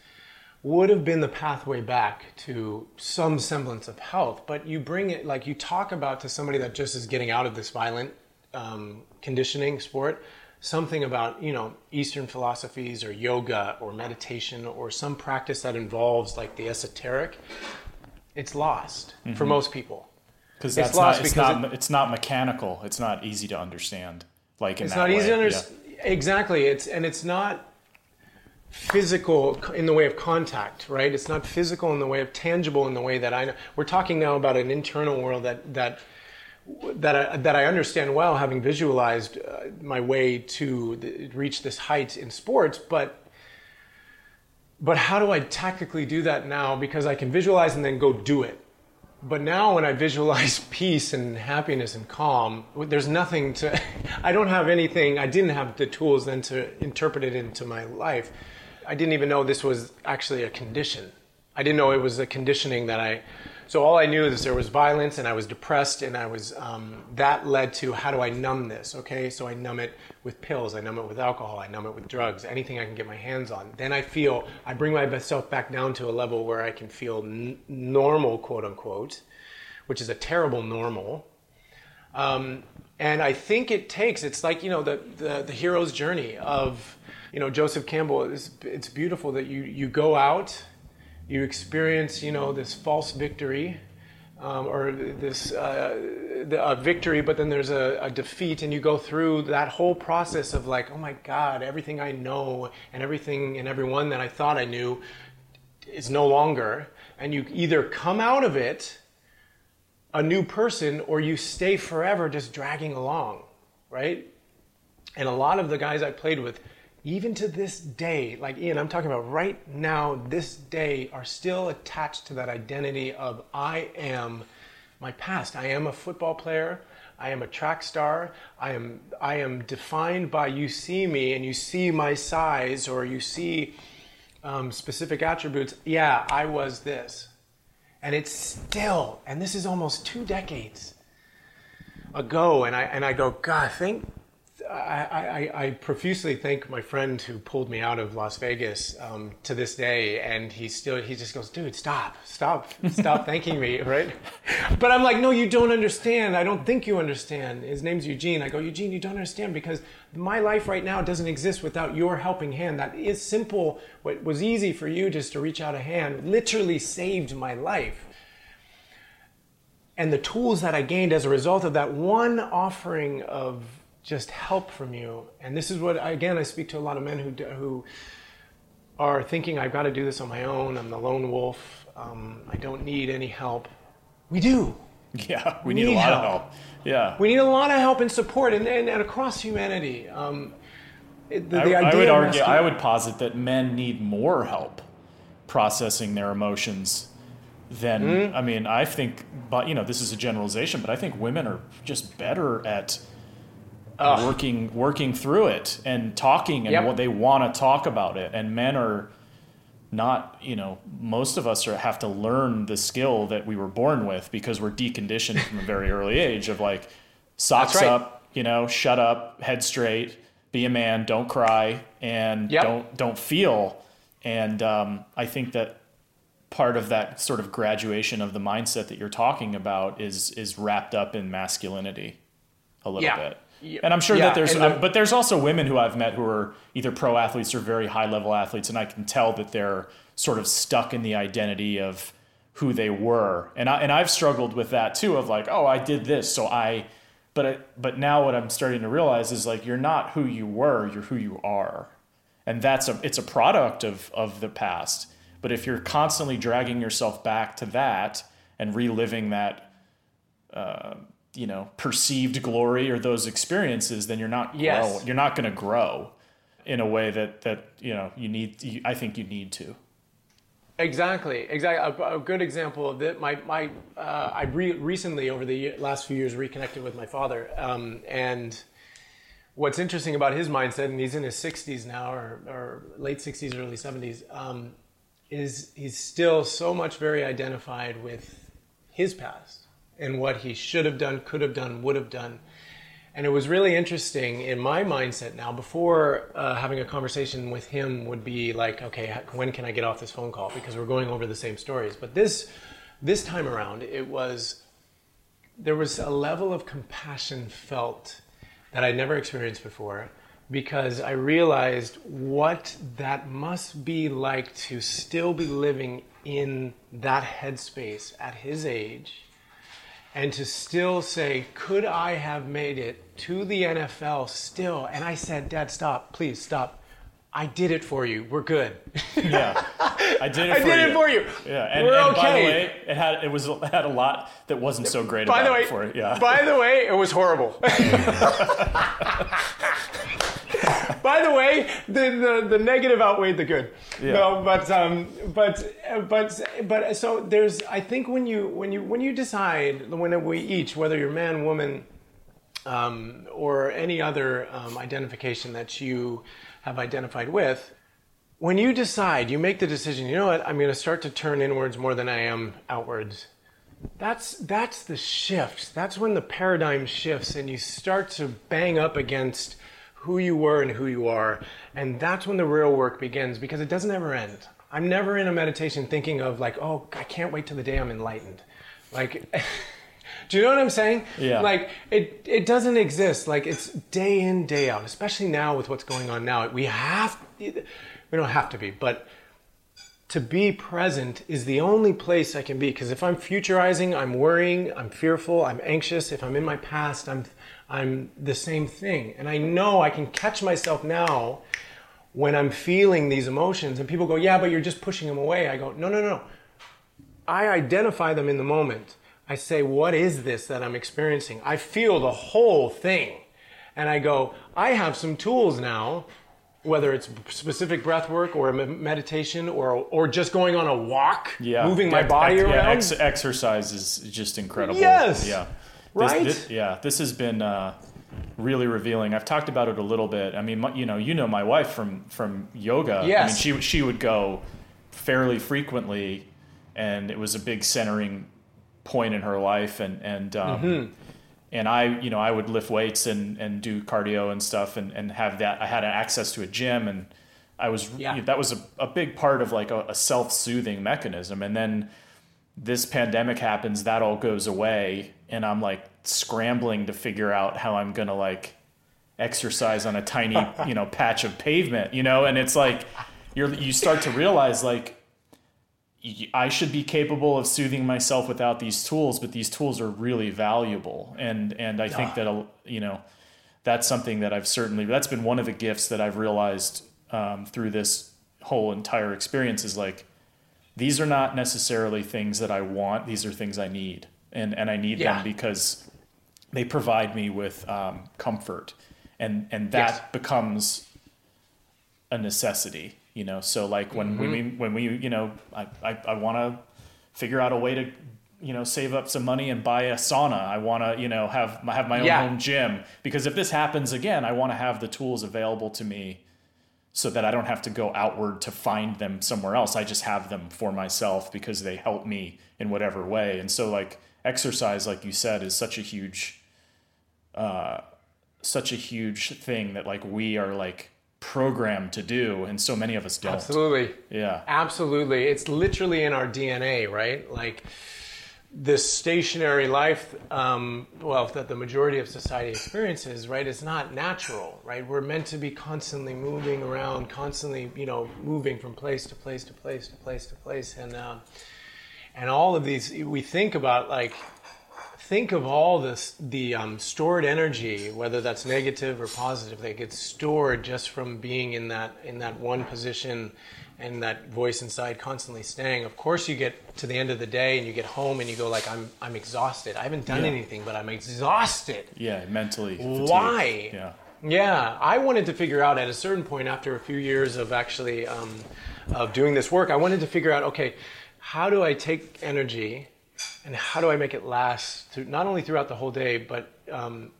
would have been the pathway back to some semblance of health. But you bring it, like you talk about to somebody that just is getting out of this violent um, conditioning sport, something about, you know, Eastern philosophies or yoga or meditation or some practice that involves like the esoteric, it's lost mm-hmm. for most people. Because that's not, it's not, it, it's not mechanical. It's not easy to understand. Like it's not way. easy to understand. Yeah. Exactly. It's, and it's not, physical in the way of contact, right? It's not physical in the way of tangible in the way that I know. We're talking now about an internal world that that that I, that I understand well, having visualized uh, my way to the, reach this height in sports, but but how do I tactically do that now? Because I can visualize and then go do it. But now, when I visualize peace and happiness and calm, there's nothing to. I don't have anything. I didn't have the tools then to interpret it into my life. I didn't even know this was actually a condition. I didn't know it was a conditioning that I. So all I knew is there was violence, and I was depressed, and I was. Um, that led to how do I numb this? Okay, so I numb it with pills, I numb it with alcohol, I numb it with drugs, anything I can get my hands on. Then I feel I bring myself back down to a level where I can feel n- normal, quote unquote, which is a terrible normal. Um, and I think it takes. It's like you know the the, the hero's journey of you know, Joseph Campbell, it's, it's beautiful that you, you go out, you experience, you know, this false victory, um, or this uh, the, victory, but then there's a, a, defeat, and you go through that whole process of like, oh my God, everything I know and everything and everyone that I thought I knew is no longer. And you either come out of it a new person or you stay forever just dragging along, right? And a lot of the guys I played with, even to this day, like Ian, I'm talking about right now, this day, are still attached to that identity of I am my past. I am a football player. I am a track star. I am I am defined by you see me and you see my size or you see um, specific attributes. Yeah, I was this, and it's still, and this is almost two decades. ago, and I and I go, God, thank. I, I, I profusely thank my friend who pulled me out of Las Vegas um, to this day, and he still he just goes, dude, stop, stop, stop thanking me, right? But I'm like, no, you don't understand. I don't think you understand. His name's Eugene. I go, Eugene, you don't understand because my life right now doesn't exist without your helping hand. That is simple. What was easy for you just to reach out a hand literally saved my life and the tools that I gained as a result of that one offering of just help from you. And this is what again I speak to a lot of men who who are thinking I've got to do this on my own. I'm the lone wolf. Um, I don't need any help. We do. Yeah, we, we need, need, a lot help. of help. Yeah, we need a lot of help and support, and, and, and across humanity. Um, the, the I, I, would argue, I would posit that men need more help processing their emotions than mm-hmm. I mean, I think, but you know, this is a generalization, but I think women are just better at Ugh. working working through it and talking and yep. what they want to talk about it, and men are not you know most of us are, have to learn the skill that we were born with because we're deconditioned from a very early age of like socks right. up you know shut up head straight be a man don't cry and yep. don't don't feel and um, i think that part of that sort of graduation of the mindset that you're talking about is is wrapped up in masculinity a little yeah. bit. Yeah. And I'm sure yeah. that there's, the, but there's also women who I've met who are either pro athletes or very high level athletes, and I can tell that they're sort of stuck in the identity of who they were, and I and I've struggled with that too. Of like, oh, I did this, so I, but it, but now what I'm starting to realize is like you're not who you were, you're who you are, and that's a it's a product of of the past but if you're constantly dragging yourself back to that and reliving that, uh, you know, perceived glory or those experiences, then you're not yes. grow, you're not going to grow in a way that that you know you need. You, I think you need to. Exactly, exactly. A, a, good example of that. My my, uh, I re- recently over the last few years reconnected with my father, um, and what's interesting about his mindset, and he's in his 60s now, or, or late 60s, early 70s. Um, is he's still so much very identified with his past and what he should have done, could have done, would have done. And it was really interesting in my mindset now. Before uh, having a conversation with him would be like, okay, when can I get off this phone call? Because we're going over the same stories. But this this time around, it was there was a level of compassion felt that I'd never experienced before because I realized what that must be like to still be living in that headspace at his age and to still say, could I have made it to the NFL still? And I said, Dad, stop, please stop. I did it for you. We're good. yeah, I did it. I for did you. it for you. Yeah, and, We're and okay. by the way, it had it was it had a lot that wasn't so great. By the way, for it. Yeah. By the way, it was horrible. By the way, the, the, the negative outweighed the good. Yeah. No, but um, but but but so there's I think when you when you when you decide when we each whether you're man woman um, or any other um, identification that you have identified with, when you decide, you make the decision. You know what? I'm going to start to turn inwards more than I am outwards. That's that's the shift. That's when the paradigm shifts, and you start to bang up against who you were and who you are. And that's when the real work begins because it doesn't ever end. I'm never in a meditation thinking of like, oh, I can't wait till the day I'm enlightened. Like, do you know what I'm saying? Yeah. Like, it, it doesn't exist. Like, it's day in, day out, especially now with what's going on now. We have, we don't have to be, but to be present is the only place I can be. Because if I'm futurizing, I'm worrying, I'm fearful, I'm anxious. If I'm in my past, I'm I'm the same thing. And I know I can catch myself now when I'm feeling these emotions and people go, yeah, but you're just pushing them away. I go, no, no, no. I identify them in the moment. I say, what is this that I'm experiencing? I feel the whole thing. And I go, I have some tools now, whether it's specific breath work or meditation or, or just going on a walk, yeah. moving my body ex- around. Yeah, ex- exercise is just incredible. Yes. Yeah. Right? This, this, yeah, this has been uh, really revealing. I've talked about it a little bit. I mean, you know, you know my wife from from yoga. Yes. I mean, she she would go fairly frequently, and it was a big centering point in her life, and and um, mm-hmm. and I, you know, I would lift weights and, and do cardio and stuff and, and have that. I had access to a gym and I was, Yeah. that was a, a big part of like a, a self-soothing mechanism. And then this pandemic happens, that all goes away. And I'm like scrambling to figure out how I'm to like exercise on a tiny, you know, patch of pavement, you know? And it's like, you're, you start to realize like, I should be capable of soothing myself without these tools, but these tools are really valuable. And and I think that you know that's something that I've certainly that's been one of the gifts that I've realized um, through this whole entire experience is like these are not necessarily things that I want; these are things I need, and and I need Yeah. them because they provide me with um, comfort, and and that Yes. becomes a necessity you know so like when, when we Mm-hmm. when we you know i i, I want to figure out a way to you know save up some money and buy a sauna i want to you know have have my own Yeah. home gym because if this happens again i want to have the tools available to me so that i don't have to go outward to find them somewhere else i just have them for myself because they help me in whatever way and so like exercise like you said is such a huge uh such a huge thing that like we are like programmed to do and so many of us don't Absolutely. yeah Absolutely. It's literally in our DNA, right? Like this stationary life, um, well, that the majority of society experiences, right, is not natural, right? We're meant to be constantly moving around, constantly, you know, moving from place to place to place to place to place. And, uh, and all of these, we think about like, think of all this the um, stored energy whether that's negative or positive that gets stored just from being in that in that one position and that voice inside constantly staying of course you get to the end of the day and you get home and you go like i'm i'm exhausted i haven't done Yeah. anything but i'm exhausted yeah mentally fatigued. Why? yeah yeah, I wanted to figure out at a certain point after a few years of actually um, of doing this work, I wanted to figure out okay, how do I take energy and how do I make it last not only throughout the whole day, but um,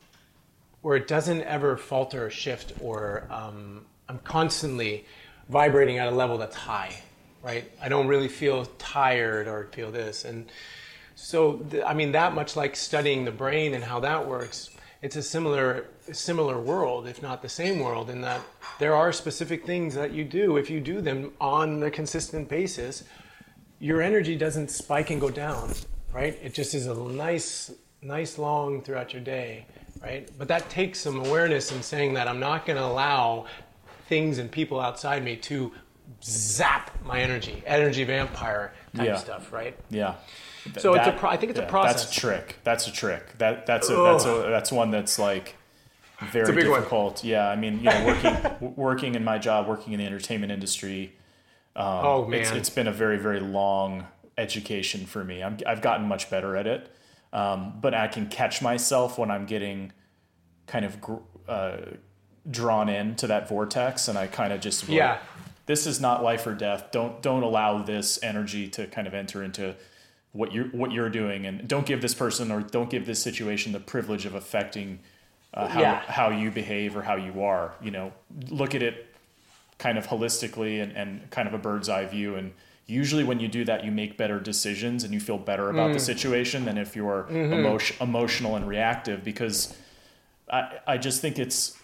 where it doesn't ever falter or shift, or um, I'm constantly vibrating at a level that's high, right? I don't really feel tired or feel this, and so th- I mean that much like studying the brain and how that works. It's a similar similar world, if not the same world, in that there are specific things that you do. If you do them on a consistent basis, your energy doesn't spike and go down, right? It just is a nice, nice long throughout your day, right? But that takes some awareness in saying that I'm not going to allow things and people outside me to zap my energy, energy vampire type Yeah. stuff, right? yeah Th- So it's a pro- I think it's a process. That's a trick. That's a trick. That that's a, that's a that's one that's like very big one. difficult. Yeah, I mean, you know, working working in my job, working in the entertainment industry, oh man, it's it's been a very very long education for me. I'm, I've gotten much better at it, um, but I can catch myself when I'm getting kind of gr- uh, drawn into that vortex, and I kind of just like, Yeah. This is not life or death. Don't don't allow this energy to kind of enter into what you're what you're doing, and don't give this person or don't give this situation the privilege of affecting uh, how Yeah. how you behave or how you are. You know, look at it kind of holistically and, and kind of a bird's eye view. And usually when you do that, you make better decisions and you feel better about Mm. the situation than if you're Mm-hmm. emotion, emotional and reactive because I, I just think it's,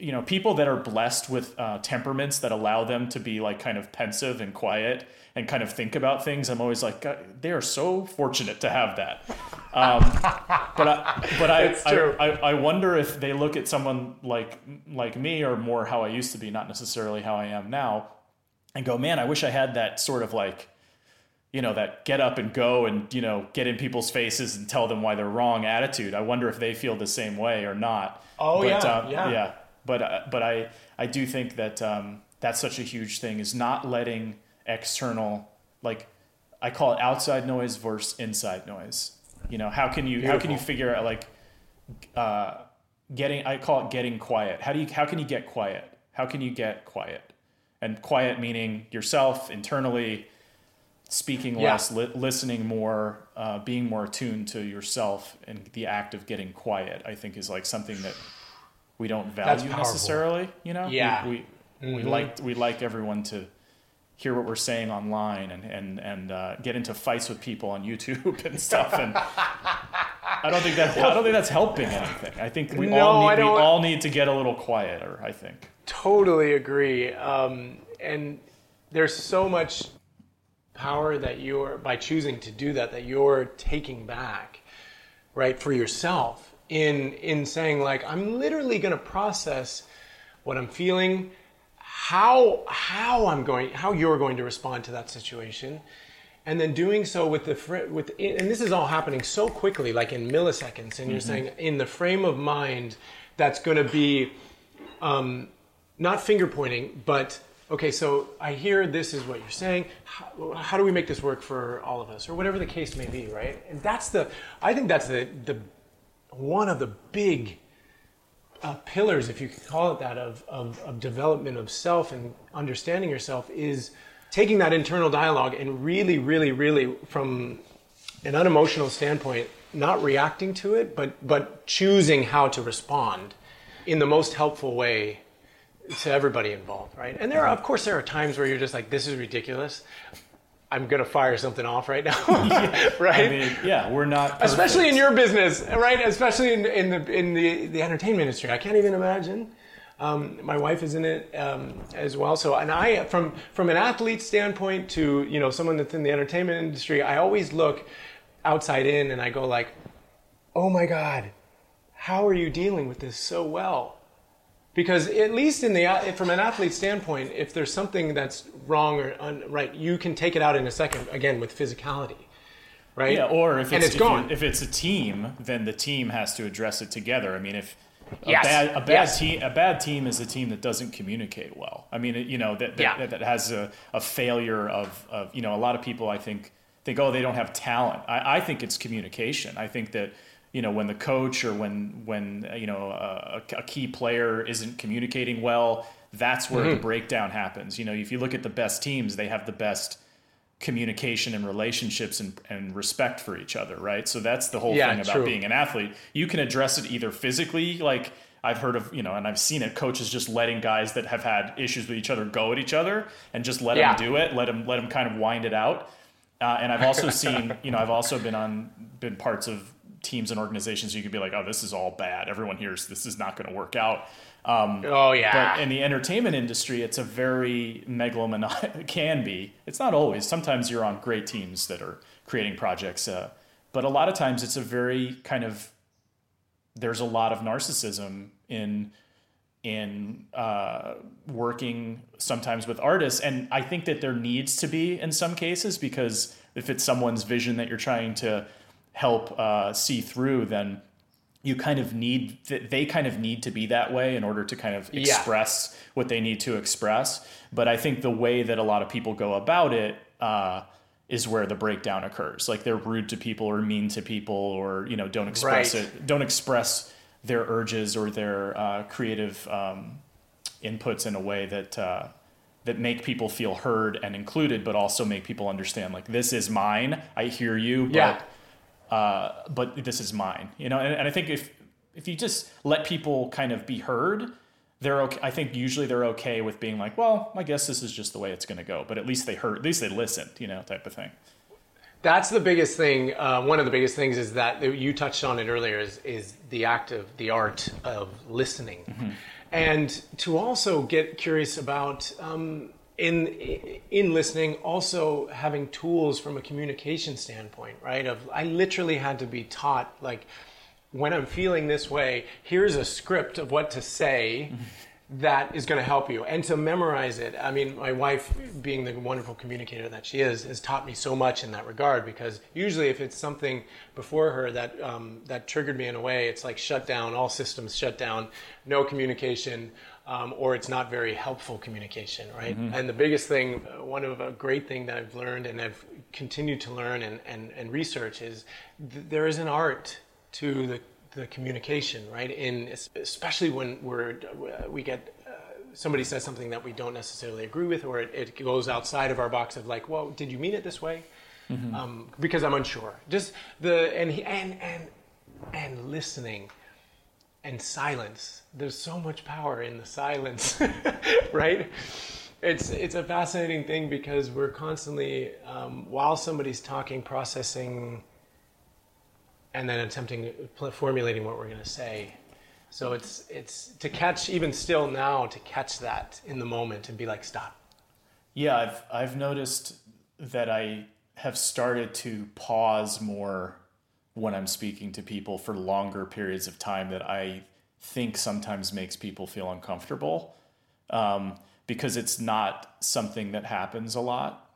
you know, people that are blessed with uh, temperaments that allow them to be like kind of pensive and quiet and kind of think about things. I'm always like, they are so fortunate to have that. Um, but I, but I, I, I, I wonder if they look at someone like like me or more how I used to be, not necessarily how I am now, and go, man, I wish I had that sort of like, you know, that get up and go and you know get in people's faces and tell them why they're wrong attitude. I wonder if they feel the same way or not. Oh, yeah, um, yeah. yeah. But uh, but I I do think that um, that's such a huge thing is not letting external like I call it outside noise versus inside noise. You know, how can you how can you figure out like uh, getting I call it getting quiet. How do you how can you get quiet? How can you get quiet? And quiet meaning yourself internally, speaking Yeah. less, li- listening more, uh, being more attuned to yourself, and the act of getting quiet. I think is like something that we don't value necessarily. You know, Yeah. we we, we Mhm. like we like everyone to hear what we're saying online and and and uh, get into fights with people on YouTube and stuff. And I don't think that I don't think that's helping anything. I think we No, all need we all need to get a little quieter. I think. Totally agree. Um, and there's so much power that you're by choosing to do that that you're taking back, right, for yourself in in saying like I'm literally going to process what I'm feeling, how how I'm going, how you're going to respond to that situation. And then doing so with the fr- with and this is all happening so quickly, like in milliseconds. And you're saying in the frame of mind that's going to be um, not finger pointing, but okay, so I hear this is what you're saying. How, how do we make this work for all of us, or whatever the case may be, right? And that's the, I think that's the the one of the big uh, pillars, if you could call it that, of, of of development of self and understanding yourself is taking that internal dialogue and really, really, really from an unemotional standpoint, not reacting to it, but but choosing how to respond in the most helpful way to everybody involved, right? And there are, of course, there are times where you're just like, this is ridiculous. I'm gonna fire something off right now, right? I mean, yeah, we're not. Perfect. Especially in your business, right? Especially in, in the in the, the entertainment industry, I can't even imagine. Um, my wife is in it um, as well. So, and I, from from an athlete standpoint to you know someone that's in the entertainment industry, I always look outside in and I go like, oh my god, how are you dealing with this so well? Because at least in the from an athlete standpoint, if there's something that's wrong or un, right, you can take it out in a second. Again, with physicality, right? Yeah, or if and it's, it's if, you- gone. if it's a team, then the team has to address it together. I mean, if a Yes, bad a bad yes. team a bad team is a team that doesn't communicate well. I mean, you know that that, Yeah. that, that has a, a failure of, of you know a lot of people I think think oh they don't have talent. I, I think it's communication. I think that you know when the coach or when when uh, you know a, a key player isn't communicating well, that's where Mm-hmm. the breakdown happens. You know, if you look at the best teams, they have the best communication and relationships and, and respect for each other, right? So that's the whole Yeah, thing about true. being an athlete. You can address it either physically, like I've heard of, you know, and I've seen it, coaches just letting guys that have had issues with each other go at each other and just let Yeah. them do it, let them let them kind of wind it out. Uh, and I've also seen, you know, I've also been on been parts of teams and organizations. You could be like, oh, this is all bad. Everyone hears this is not going to work out. Um, oh yeah. but in the entertainment industry, it's a very megalomaniac. Can be. It's not always. Sometimes you're on great teams that are creating projects, uh, but a lot of times it's a very kind of. There's a lot of narcissism in in uh, working sometimes with artists, and I think that there needs to be in some cases because if it's someone's vision that you're trying to help uh, see through, then you kind of need that they kind of need to be that way in order to kind of Yeah. express what they need to express but i think the way that a lot of people go about it uh, is where the breakdown occurs like they're rude to people or mean to people or you know don't express Right. it don't express their urges or their uh, creative um, inputs in a way that uh, that make people feel heard and included but also make people understand like this is mine i hear you but Yeah. Uh, but this is mine, you know. And, and I think if if you just let people kind of be heard, they're okay. I think usually they're okay with being like, well, I guess this is just the way it's going to go. But at least they heard, at least they listened, you know, type of thing. That's the biggest thing. Uh, one of the biggest things is that you touched on it earlier. Is is the act of the art of listening, and to also get curious about um, in in listening, also having tools from a communication standpoint. Right? Of I literally had to be taught like when I'm feeling this way. Here's a script of what to say. that is going to help you and to memorize it i mean my wife being the wonderful communicator that she is has taught me so much in that regard because usually if it's something before her that um, that triggered me in a way it's like shut down all systems shut down no communication um, or it's not very helpful communication right and the biggest thing uh, one of a great thing that i've learned and i've continued to learn and, and, and research is th- there is an art to the the communication, right? In especially when we're we get uh, somebody says something that we don't necessarily agree with, or it, it goes outside of our box of like, well, did you mean it this way? Um, because I'm unsure. Just the and he, and and and listening and silence. There's so much power in the silence, right? It's it's a fascinating thing because we're constantly um, while somebody's talking, processing and then attempting formulating what we're going to say. So it's it's to catch even still now to catch that in the moment and be like stop. Yeah, I've I've noticed that I have started to pause more when I'm speaking to people for longer periods of time that I think sometimes makes people feel uncomfortable um, because it's not something that happens a lot.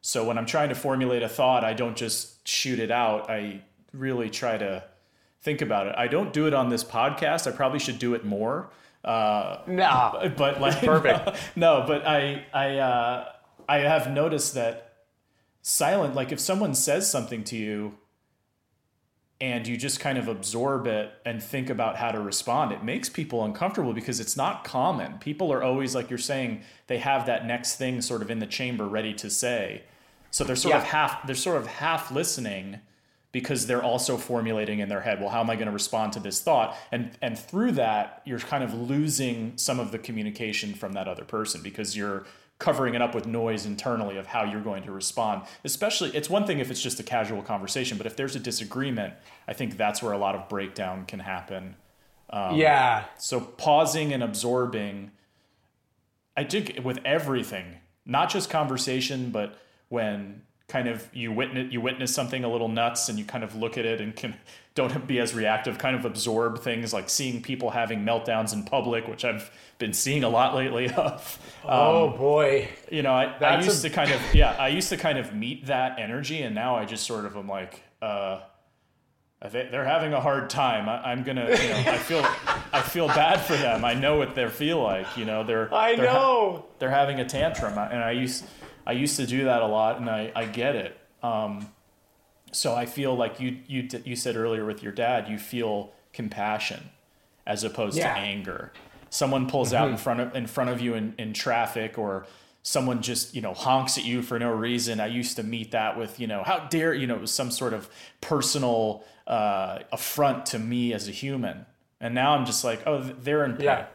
So when I'm trying to formulate a thought, I don't just shoot it out. I really try to think about it. I don't do it on this podcast. I probably should do it more. Uh, nah, but, but like perfect. No, but I I uh, I have noticed that silent. Like if someone says something to you, and you just kind of absorb it and think about how to respond, it makes people uncomfortable because it's not common. People are always like you're saying they have that next thing sort of in the chamber ready to say. So they're sort Yeah. of half they're sort of half listening because they're also formulating in their head, well, how am I going to respond to this thought? And and through that, you're kind of losing some of the communication from that other person because you're covering it up with noise internally of how you're going to respond. Especially, it's one thing if it's just a casual conversation, but if there's a disagreement, I think that's where a lot of breakdown can happen. Um, yeah, So pausing and absorbing, I think with everything, not just conversation, but when kind of you witness you witness something a little nuts and you kind of look at it and can don't be as reactive, kind of absorb things like seeing people having meltdowns in public, which I've been seeing a lot lately of. oh boy, You know, I, I used a- to kind of yeah, I used to kind of meet that energy, and now I just sort of am like, uh, they- they're having a hard time. I, I'm gonna, you know, I feel, I feel bad for them. I know what they feel like. You know, they're, I they're ha- know. they're having a tantrum, and I used, I used to do that a lot, and I, I get it. Um, so I feel like you, you, you said earlier with your dad, you feel compassion as opposed Yeah. to anger. Someone pulls out in front of in front of you in, in traffic, or someone just you know honks at you for no reason. I used to meet that with you know how dare you know it was some sort of personal uh, affront to me as a human, and now I'm just like oh they're in pain, Yeah.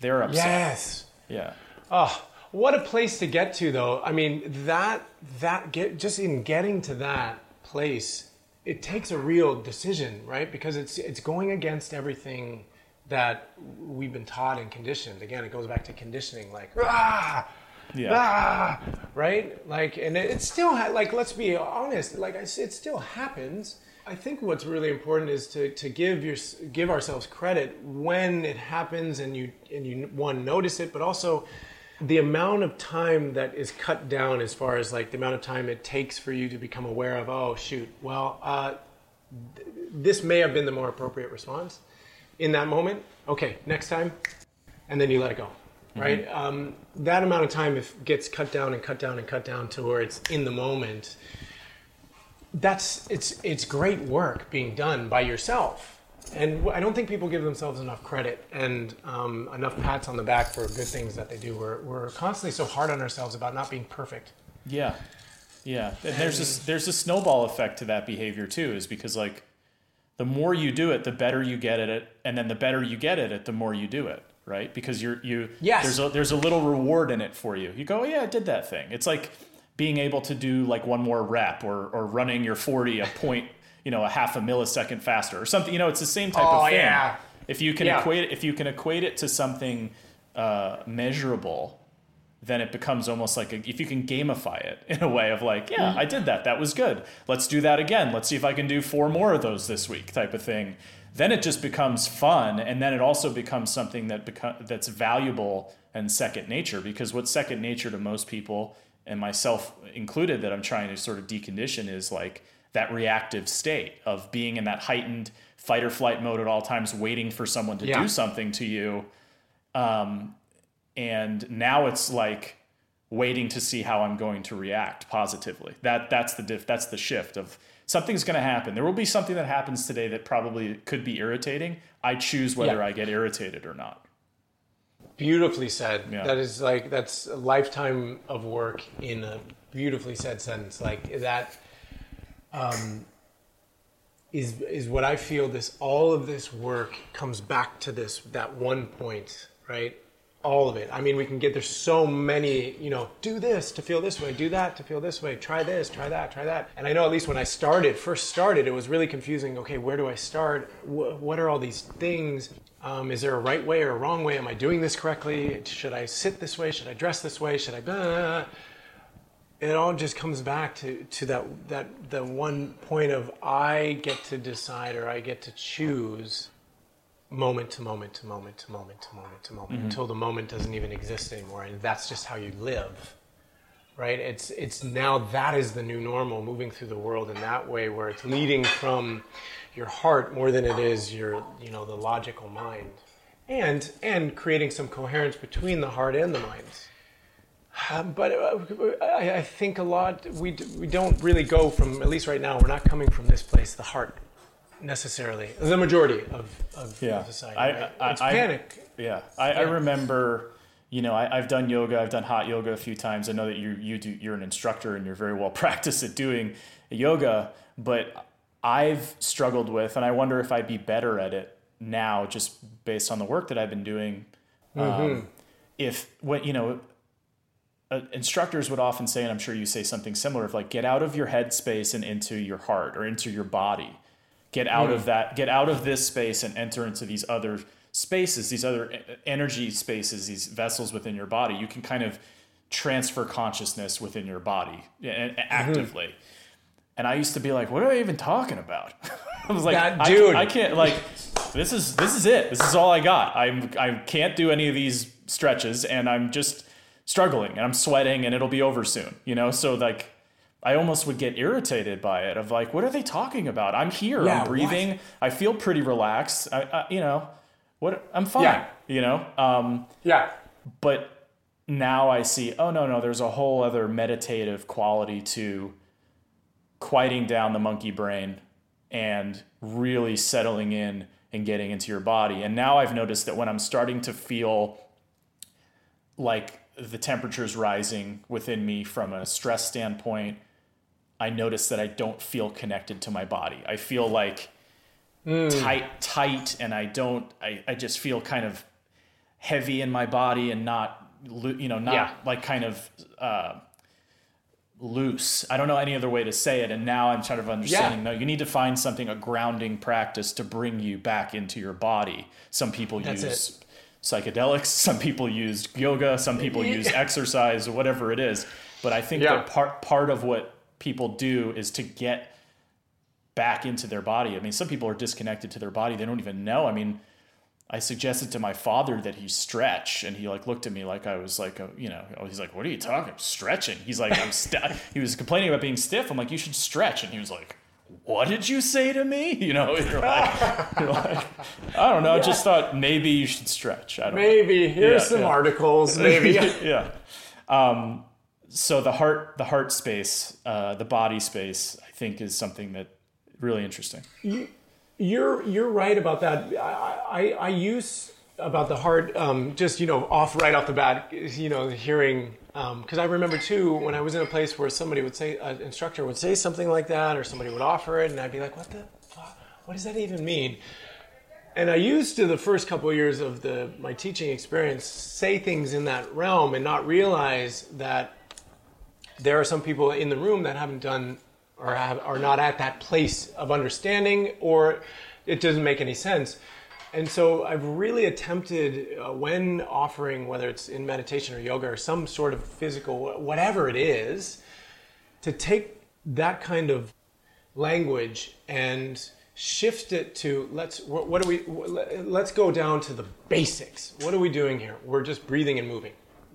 they're upset, Yes. yeah, Oh, what a place to get to, though. I mean, that that get just in getting to that place, it takes a real decision, right? Because it's it's going against everything that we've been taught and conditioned. Again, it goes back to conditioning, like ah, yeah, ah, right? Like, and it, it still ha- like let's be honest, like I it still happens. I think what's really important is to, to give your give ourselves credit when it happens and you and you one notice it, but also the amount of time that is cut down as far as like the amount of time it takes for you to become aware of oh shoot well uh, th- this may have been the more appropriate response in that moment. Okay next time. And then you let it go right? Um, that amount of time if gets cut down and cut down and cut down to where it's in the moment that's it's it's great work being done by yourself and i don't think people give themselves enough credit and um, enough pats on the back for good things that they do we're, we're constantly so hard on ourselves about not being perfect yeah, yeah. And there's this there's a snowball effect to that behavior too, is because like the more you do it, the better you get at it, and then the better you get at it, the more you do it, right? Because you're you Yes. there's a there's a little reward in it for you. You go, oh, yeah, I did that thing. It's like being able to do like one more rep or or running your 40 a point, you know, a half a millisecond faster or something. You know, it's the same type Oh, of thing. yeah. If you can Yeah. equate if you can equate it to something uh, measurable, then it becomes almost like a, if you can gamify it in a way of like, yeah, I did that. That was good. Let's do that again. Let's see if I can do four more of those this week, type of thing. Then it just becomes fun, and then it also becomes something that beco- that's valuable and second nature. Because what's second nature to most people, and myself included, that I'm trying to sort of decondition is like that reactive state of being in that heightened fight or flight mode at all times, waiting for someone to Yeah. do something to you um, and now it's like waiting to see how I'm going to react positively. That that's the diff, that's the shift of something's going to happen. There will be something that happens today that probably could be irritating. I choose whether Yeah. I get irritated or not. beautifully said Yeah. that is like that's a lifetime of work in a beautifully said sentence like that um, is is what i feel this all of this work comes back to this that one point right all of it. I mean, we can get there's so many, you know, do this to feel this way, do that to feel this way, try this, try that, try that. And I know at least when I started, first started, it was really confusing. Okay, where do I start? Wh- what are all these things? Um, is there a right way or a wrong way? Am I doing this correctly? Should I sit this way? Should I dress this way? Should I? Blah, blah, blah? It all just comes back to, to that that the one point of I get to decide or I get to choose moment to moment to moment to moment to moment to moment mm-hmm. until the moment doesn't even exist anymore and that's just how you live right? It's it's now that is the new normal moving through the world in that way where it's leading from your heart more than it is your you know the logical mind and and creating some coherence between the heart and the minds um, but uh, I, I think a lot we, d- we don't really go from at least right now we're not coming from this place the heart necessarily the majority of, of Yeah. society I- right? I- it's I- panic Yeah, I, I remember. You know, I, I've done yoga. I've done hot yoga a few times. I know that you you do. You're an instructor and you're very well practiced at doing yoga. But I've struggled with, and I wonder if I'd be better at it now, just based on the work that I've been doing. Um, if what you know, uh, instructors would often say, and I'm sure you say something similar, of like get out of your head space and into your heart or into your body. Get out of that. Get out of this space and enter into these other spaces, these other energy spaces, these vessels within your body. You can kind of transfer consciousness within your body a- actively. And I used to be like, "What are they even talking about?" I was like, That I, dude. I can't like this is this is it. This is all I got. I'm I can't do any of these stretches, and I'm just struggling, and I'm sweating, and it'll be over soon. You know, so like. I almost would get irritated by it of like, what are they talking about? I'm here. Yeah, I'm breathing. I feel pretty relaxed. I, I, you know, what I'm fine. Yeah. You know, um, yeah but now I see, oh no, no, there's a whole other meditative quality to quieting down the monkey brain and really settling in and getting into your body. And now I've noticed that when I'm starting to feel like the temperature's rising within me from a stress standpoint, I notice that I don't feel connected to my body. I feel like tight, tight, and I don't. I, I just feel kind of heavy in my body and not, you know, not Yeah. like kind of uh, loose. I don't know any other way to say it. And now I'm sort of understanding. No, you need to find something a grounding practice to bring you back into your body. Some people That's use psychedelics. Some people use yoga. Some people use exercise, or whatever it is. But I think Yeah. that part part of what people do is to get back into their body. I mean, some people are disconnected to their body; they don't even know. I mean, I suggested to my father that he stretch, and he like looked at me like I was like, a, you know, oh, he's like, "What are you talking? Stretching?" He's like, "I'm." St-. He was complaining about being stiff. I'm like, "You should stretch," and he was like. What did you say to me? You know, you're like, you're like I don't know. I just thought maybe you should stretch. I don't know. maybe here's Yeah, some yeah. articles maybe yeah. Um, so the heart, the heart space, uh, the body space, I think is something that really interesting. You're you're right about that. I I, I use about the heart um, just you know off right off the bat. You know, hearing because I remember too when I was in a place where somebody would say an instructor would say something like that, or somebody would offer it, and I'd be like, what the fuck? What does that even mean? And I used to the first couple of years of the my teaching experience say things in that realm and not realize that there are some people in the room that haven't done or have, are not at that place of understanding or it doesn't make any sense and so i've really attempted uh, when offering whether it's in meditation or yoga or some sort of physical whatever it is to take that kind of language and shift it to let's what, what do we let's go down to the basics. What are we doing here? We're just breathing and moving.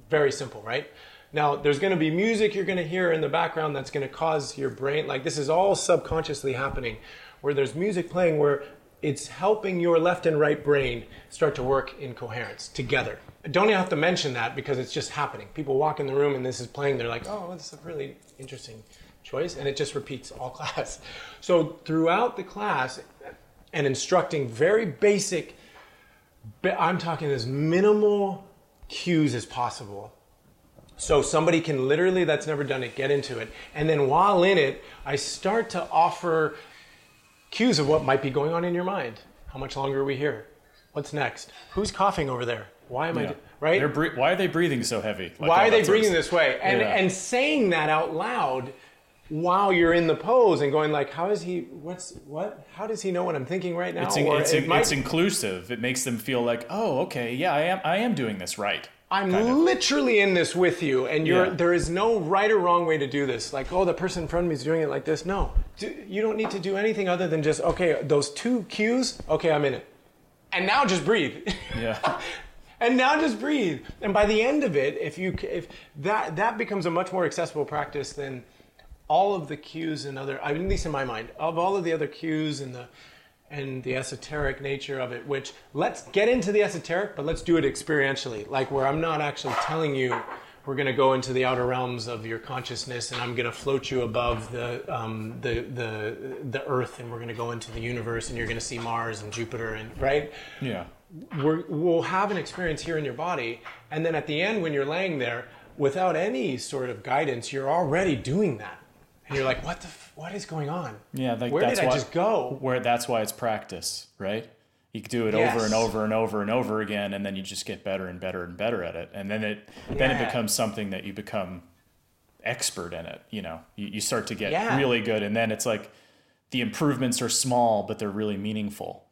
Very simple right? Now there's going to be music you're going to hear in the background that's going to cause your brain like this is all subconsciously happening where there's music playing where it's helping your left and right brain start to work in coherence together. I don't even have to mention that because it's just happening. People walk in the room and this is playing they're like oh this is a really interesting choice and it just repeats all class. So throughout the class and instructing very basic i'm talking as minimal cues as possible. So somebody can literally that's never done it get into it. And then while in it i start to offer cues of what might be going on in your mind how much longer are we here what's next who's coughing over there Why am Yeah. I right? They're bre- why are they breathing so heavy? Like why are they that sort of breathing this way and Yeah. and saying that out loud while you're in the pose and going like how is he what's what how does he know what i'm thinking right now It's, Or it's, it might- it's inclusive. It makes them feel like, oh, okay, yeah, I am. I am doing this right. I'm kind of. literally in this with you and you're Yeah. there is no right or wrong way to do this like oh the person in front of me is doing it like this no Do- you don't need to do anything other than just okay those two cues okay i'm in it and now just breathe Yeah. and now just breathe and by the end of it if you if that that becomes a much more accessible practice than all of the cues and other I mean, at least in my mind of all of the other cues and the and the esoteric nature of it which let's get into the esoteric but let's do it experientially like where i'm not actually telling you we're going to go into the outer realms of your consciousness and i'm going to float you above the um, the the the earth and we're going to go into the universe and you're going to see mars and jupiter and right Yeah. we're, we'll have an experience here in your body, and then at the end, when you're laying there, without any sort of guidance, you're already doing that, and you're like, "What the? F- what is going on? Yeah. Like Where that's did I why, just go?" Where that's why it's practice, right? You do it Yes. over and over and over and over again, and then you just get better and better and better at it, and then it then it becomes something that you become expert in it. You know, you, you start to get Yeah. really good, and then it's like the improvements are small, but they're really meaningful.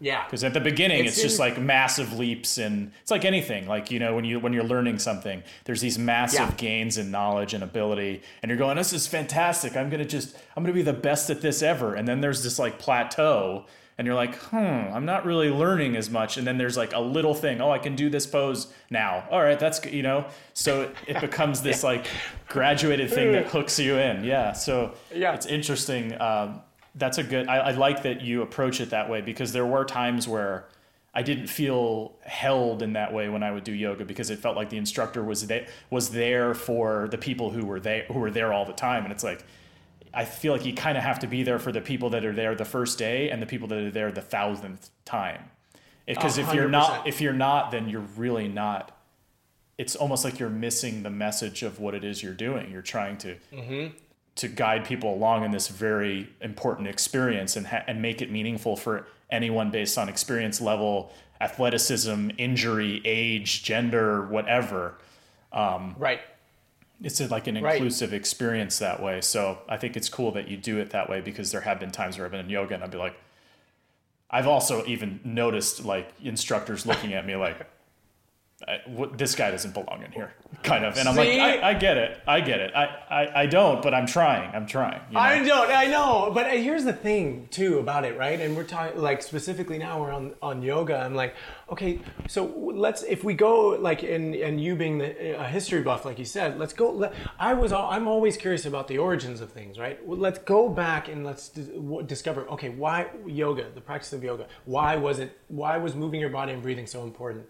Yeah, Because at the beginning, It's it's, just in- like massive leaps, and it's like anything. Like you know, when you when you're learning something, there's these massive Yeah. gains in knowledge and ability, and you're going, "This is fantastic! I'm gonna just I'm gonna be the best at this ever." And then there's this like plateau, and you're like, "Hmm, I'm not really learning as much." And then there's like a little thing, "Oh, I can do this pose now." All right, that's good, you know. So it, it becomes this like graduated thing that hooks you in. Yeah. So Yeah. it's interesting. Um, that's a good. I, I like that you approach it that way because there were times where I didn't feel held in that way when I would do yoga because it felt like the instructor was there was there for the people who were there who were there all the time, and it's like I feel like you kind of have to be there for the people that are there the first day and the people that are there the thousandth time. Because if you're not if you're not, then you're really not. It's almost like you're missing the message of what it is you're doing. You're trying to to guide people along in this very important experience and ha- and make it meaningful for anyone based on experience level, athleticism, injury, age, gender, whatever. Um, right. It's like an Right. inclusive experience that way. So I think it's cool that you do it that way because there have been times where I've been in yoga and I'd be like, I've also even noticed like instructors looking at me like, I, what, this guy doesn't belong in here, kind of. And I'm like, I, I get it, I get it. I, I, I don't, but I'm trying. I'm trying. you know? I don't. I know, but here's the thing too about it, right? And we're talking like specifically now we're on on yoga. I'm like, okay, so let's if we go like and and you being the, a history buff, like you said, let's go. Let, I was al- I'm always curious about the origins of things, right? Well, let's go back and let's dis- discover. Okay, why yoga, the practice of yoga? Why was it? Why was moving your body and breathing so important?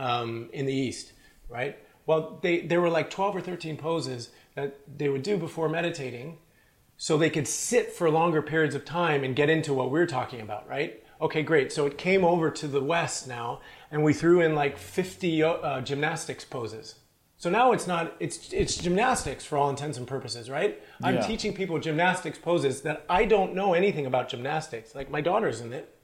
Um, in the East, right? Well, they, there were like 12 or 13 poses that they would do before meditating so they could sit for longer periods of time and get into what we're talking about, right? Okay, great. So it came over to the West now, and we threw in like 50 uh, gymnastics poses. So now it's not, it's, it's gymnastics for all intents and purposes, right? I'm Yeah. teaching people gymnastics poses that I don't know anything about gymnastics. Like my daughter's in it,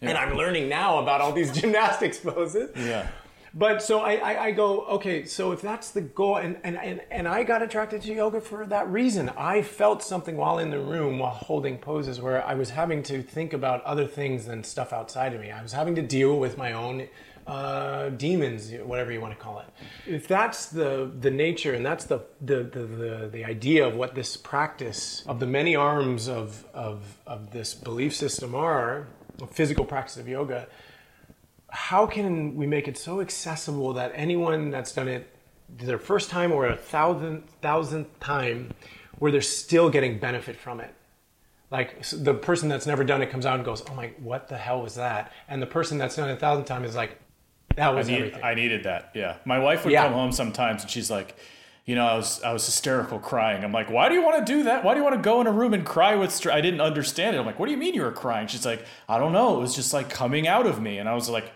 and I'm learning now about all these gymnastics poses. Yeah. But so I, I, I go, okay, so if that's the goal, and, and, and, and I got attracted to yoga for that reason. I felt something while in the room, while holding poses, where I was having to think about other things than stuff outside of me. I was having to deal with my own uh, demons, whatever you want to call it. If that's the, the nature and that's the, the, the, the, the idea of what this practice of the many arms of, of, of this belief system are, physical practice of yoga, how can we make it so accessible that anyone that's done it their first time or a thousand thousandth time where they're still getting benefit from it like s- the person that's never done it comes out and goes oh my what the hell was that and the person that's done it a thousand times is like that I, was need, everything I needed that. Yeah. My wife would Yeah. come home sometimes and she's like, you know, I was I was hysterical crying. I'm like, why do you want to do that? Why do you want to go in a room and cry with? Str-? I didn't understand it. I'm like, what do you mean you were crying? She's like, I don't know. It was just like coming out of me, and I was like,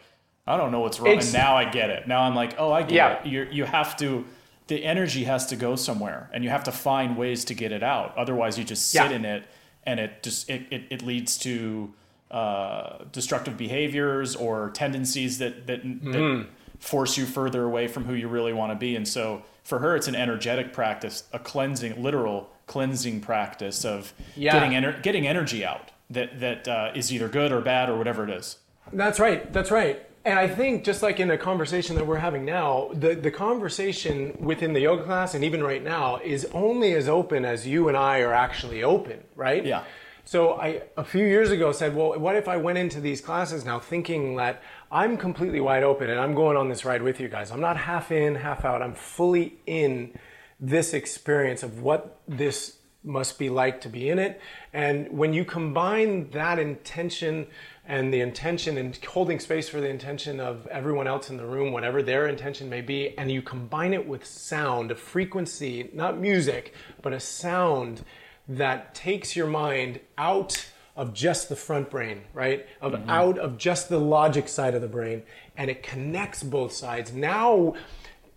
I don't know what's wrong. It's- and now I get it. Now I'm like, oh, I get Yeah. it. You you have to. The energy has to go somewhere, and you have to find ways to get it out. Otherwise, you just sit Yeah. in it, and it just it it, it leads to uh, destructive behaviors or tendencies that that, that force you further away from who you really want to be. And so for her, it's an energetic practice, a cleansing, literal cleansing practice of Yeah. getting ener- getting energy out that that uh, is either good or bad or whatever it is. That's right. That's right. And I think just like in a conversation that we're having now, the, the conversation within the yoga class and even right now is only as open as you and I are actually open, right? Yeah. So I a few years ago said, well, what if I went into these classes now thinking that I'm completely wide open and I'm going on this ride with you guys. I'm not half in, half out. I'm fully in this experience of what this must be like to be in it. And when you combine that intention and the intention and holding space for the intention of everyone else in the room, whatever their intention may be, and you combine it with sound, a frequency, not music, but a sound that takes your mind out of just the front brain, right? Of out of just the logic side of the brain, and it connects both sides. Now,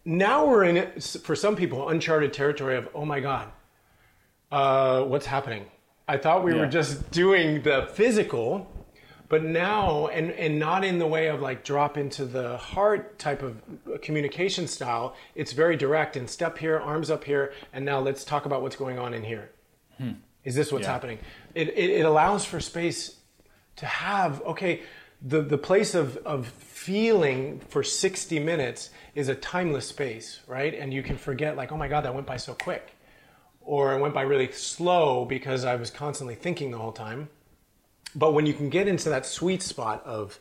now we're in it for some people uncharted territory of oh my god, uh, what's happening? I thought we Yeah. were just doing the physical, but now and and not in the way of like drop into the heart type of uh, communication style. It's very direct and step here, arms up here, and now let's talk about what's going on in here. Hmm. Is this what's Yeah. happening? It, it, it allows for space to have, okay, the, the place of, of feeling for 60 minutes is a timeless space, right? And you can forget, like, oh my God, that went by so quick. Or it went by really slow because I was constantly thinking the whole time. But when you can get into that sweet spot of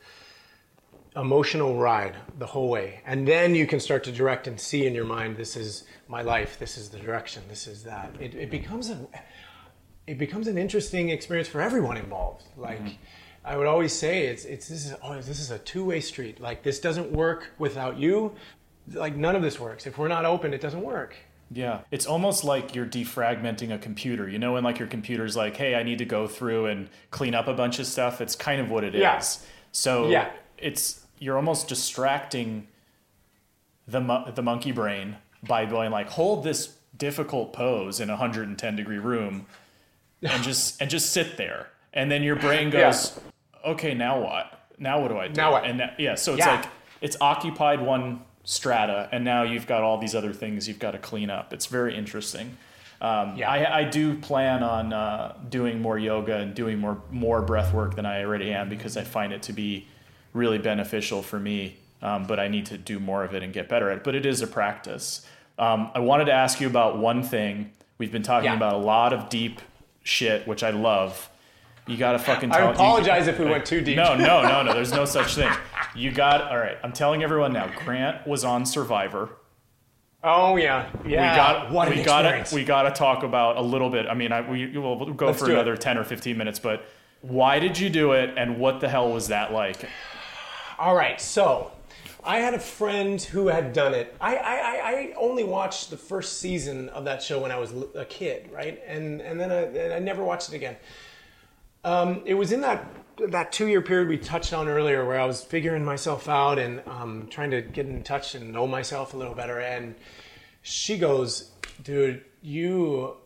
emotional ride the whole way, and then you can start to direct and see in your mind, this is my life, this is the direction, this is that. It, it becomes a, it becomes an interesting experience for everyone involved. Mm-hmm. Like I would always say, it's it's this is oh, this is a two way street. Like this doesn't work without you. Like none of this works. If we're not open, it doesn't work. Yeah, it's almost like you're defragmenting a computer. You know, when like your computer's like, "Hey, I need to go through and clean up a bunch of stuff." It's kind of what it is. Yeah. So Yeah. it's you're almost distracting the mo- the monkey brain by going like, "Hold this difficult pose in a 110 degree room, and just and just sit there." And then your brain Yeah. goes, "Okay, now what? Now what do I do?" Now what? And that, yeah, so it's Yeah. like it's occupied one strata, and now you've got all these other things you've got to clean up. It's very interesting. Um, Yeah. I, I do plan on uh, doing more yoga and doing more more breath work than I already am because I find it to be really beneficial for me. Um, but I need to do more of it and get better at it. But it is a practice. Um, I wanted to ask you about one thing. We've been talking Yeah. about a lot of deep shit, which I love. You gotta fucking. Tell, I apologize you, if we went too deep. No, no, no, no. There's no such thing. You got. All right. I'm telling everyone now. Grant was on Survivor. Oh yeah, yeah. We got. what we got. We got to talk about a little bit. I mean, I, we will go Let's for do it. another 10 or 15 minutes, but why did you do it, and what the hell was that like? All right, so I had a friend who had done it. I, I, I- I only watched the first season of that show when I was a kid, right? And and then I, and I never watched it again. Um, it was in that that two year period we touched on earlier, where I was figuring myself out and um, trying to get in touch and know myself a little better. And she goes, "Dude, you."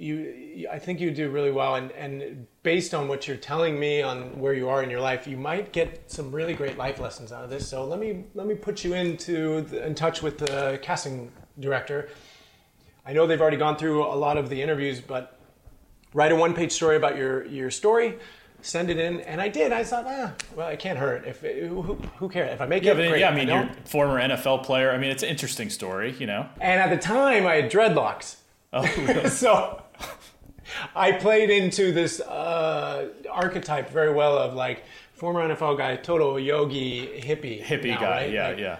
You, I think you do really well, and, and based on what you're telling me on where you are in your life, you might get some really great life lessons out of this. So let me let me put you into the, in touch with the casting director. I know they've already gone through a lot of the interviews, but write a one page story about your your story, send it in, and I did. I thought, ah, well, it can't hurt. If who, who cares if I make Yeah, it? but, great. yeah. I mean, don't. you're a former NFL player. I mean, it's an interesting story, you know. And at the time, I had dreadlocks. Oh, so I played into this uh, archetype very well of like former NFL guy, total yogi hippie, hippie now, guy. right? Yeah, Like, yeah.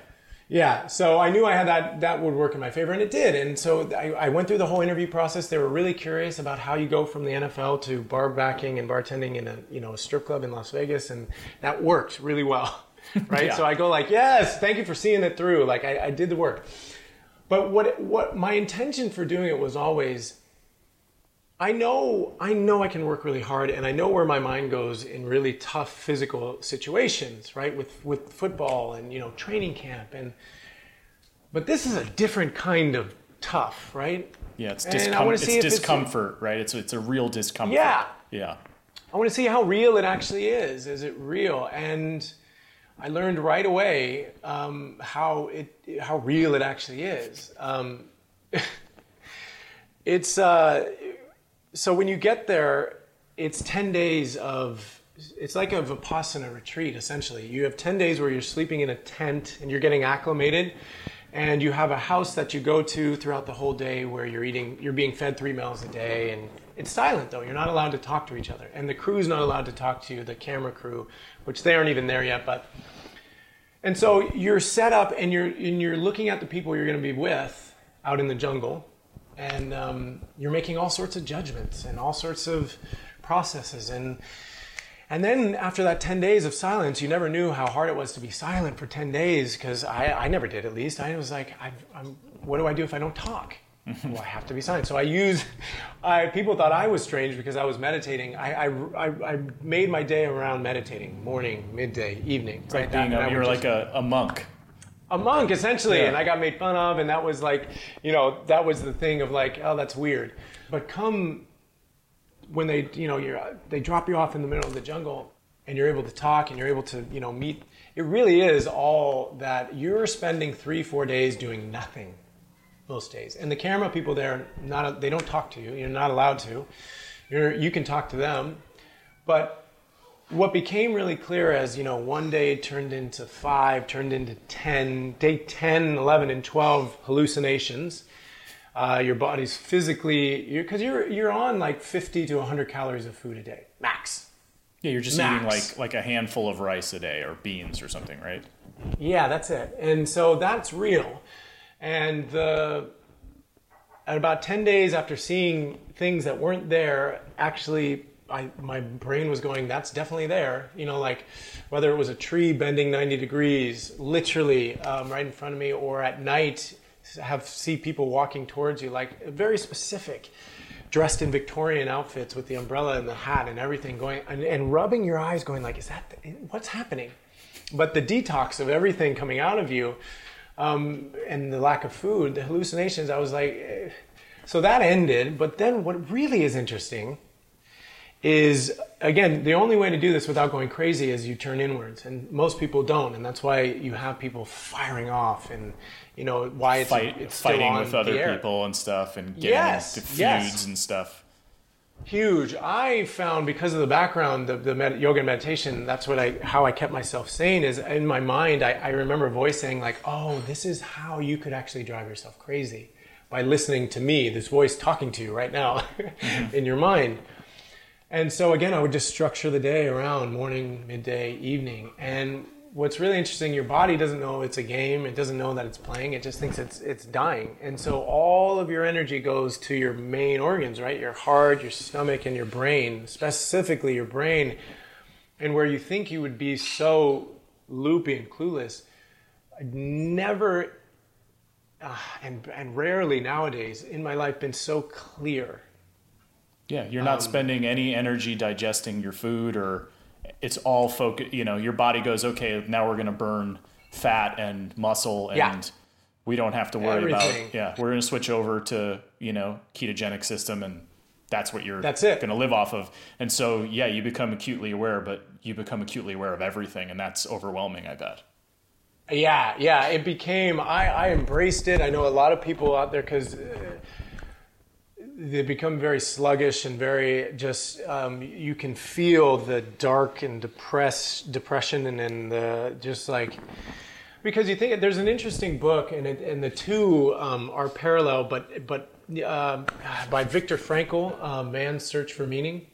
Yeah. So I knew I had that that would work in my favor, and it did. And so I, I went through the whole interview process. They were really curious about how you go from the NFL to bar backing and bartending in a you know a strip club in Las Vegas, and that worked really well. Right. Yeah. So I go like, yes, thank you for seeing it through. Like I, I did the work. But what what my intention for doing it was always I know I know I can work really hard and I know where my mind goes in really tough physical situations, right? With with football and you know training camp and but this is a different kind of tough, right? Yeah, it's, discom- it's if it's- discomfort, right? It's it's a real discomfort. Yeah. Yeah. I want to see how real it actually is. Is it real? And I learned right away um, how it how real it actually is. Um, it's uh, so when you get there, it's ten days of it's like a vipassana retreat essentially. You have ten days where you're sleeping in a tent and you're getting acclimated, and you have a house that you go to throughout the whole day where you're eating, you're being fed three meals a day, and it's silent though. You're not allowed to talk to each other, and the crew's not allowed to talk to you, the camera crew, which they aren't even there yet, but. And so you're set up and you're, and you're looking at the people you're going to be with out in the jungle, and um, you're making all sorts of judgments and all sorts of processes. And, and then after that 10 days of silence, you never knew how hard it was to be silent for 10 days because I, I never did at least. I was like, I, I'm, what do I do if I don't talk? well, I have to be silent. So I use, I, people thought I was strange because I was meditating. I, I, I, made my day around meditating, morning, midday, evening. It's right? like being a, you're like a, a monk. A monk, essentially. Yeah. And I got made fun of, and that was like, you know, that was the thing of like, oh, that's weird. But come when they, you know, you're, they drop you off in the middle of the jungle and you're able to talk and you're able to, you know, meet, it really is all that you're spending three, four days doing nothing most days. And the camera people there, not they don't talk to you. You're not allowed to. You're, you can talk to them, but what became really clear as you know one day turned into five turned into 10 day 10 11 and 12 hallucinations. Uh, your body's physically because you're, you're you're on like 50 to 100 calories of food a day max. Yeah you're just max. eating like like a handful of rice a day or beans or something right? Yeah that's it. And so that's real. And the, at about 10 days after seeing things that weren't there, actually, I, my brain was going, that's definitely there. You know, like whether it was a tree bending 90 degrees, literally um, right in front of me, or at night, have see people walking towards you, like very specific, dressed in Victorian outfits with the umbrella and the hat and everything going, and, and rubbing your eyes, going like, is that, the, what's happening? But the detox of everything coming out of you, um, and the lack of food, the hallucinations, I was like, eh. so that ended. But then what really is interesting is again the only way to do this without going crazy is you turn inwards and most people don't and that's why you have people firing off and you know why it's, Fight, it's fighting with other people and stuff and getting yes, into feuds yes. and stuff Huge. I found because of the background, the, the med- yoga and meditation, that's what I, how I kept myself sane is in my mind, I, I remember a voice saying like, oh, this is how you could actually drive yourself crazy by listening to me, this voice talking to you right now mm-hmm. in your mind. And so again, I would just structure the day around morning, midday, evening. And what's really interesting, your body doesn't know it's a game. It doesn't know that it's playing. It just thinks it's it's dying. And so all of your energy goes to your main organs, right? Your heart, your stomach, and your brain. Specifically, your brain. And where you think you would be so loopy and clueless, I'd never uh, and and rarely nowadays in my life been so clear. Yeah, you're not um, spending any energy digesting your food or it's all focus. You know, your body goes, okay, now we're going to burn fat and muscle, and yeah. we don't have to worry Everything. about. Yeah, we're going to switch over to you know ketogenic system, and that's what you're that's it. going to live off of. And so, yeah, you become acutely aware, but you become acutely aware of everything, and that's overwhelming. I bet. Yeah, yeah, it became. I I embraced it. I know a lot of people out there because. Uh, they become very sluggish and very just um, you can feel the dark and depress depression and then the just like because you think there's an interesting book and it, and the two um, are parallel but but uh, by Viktor Frankl, uh, Man's Search for Meaning,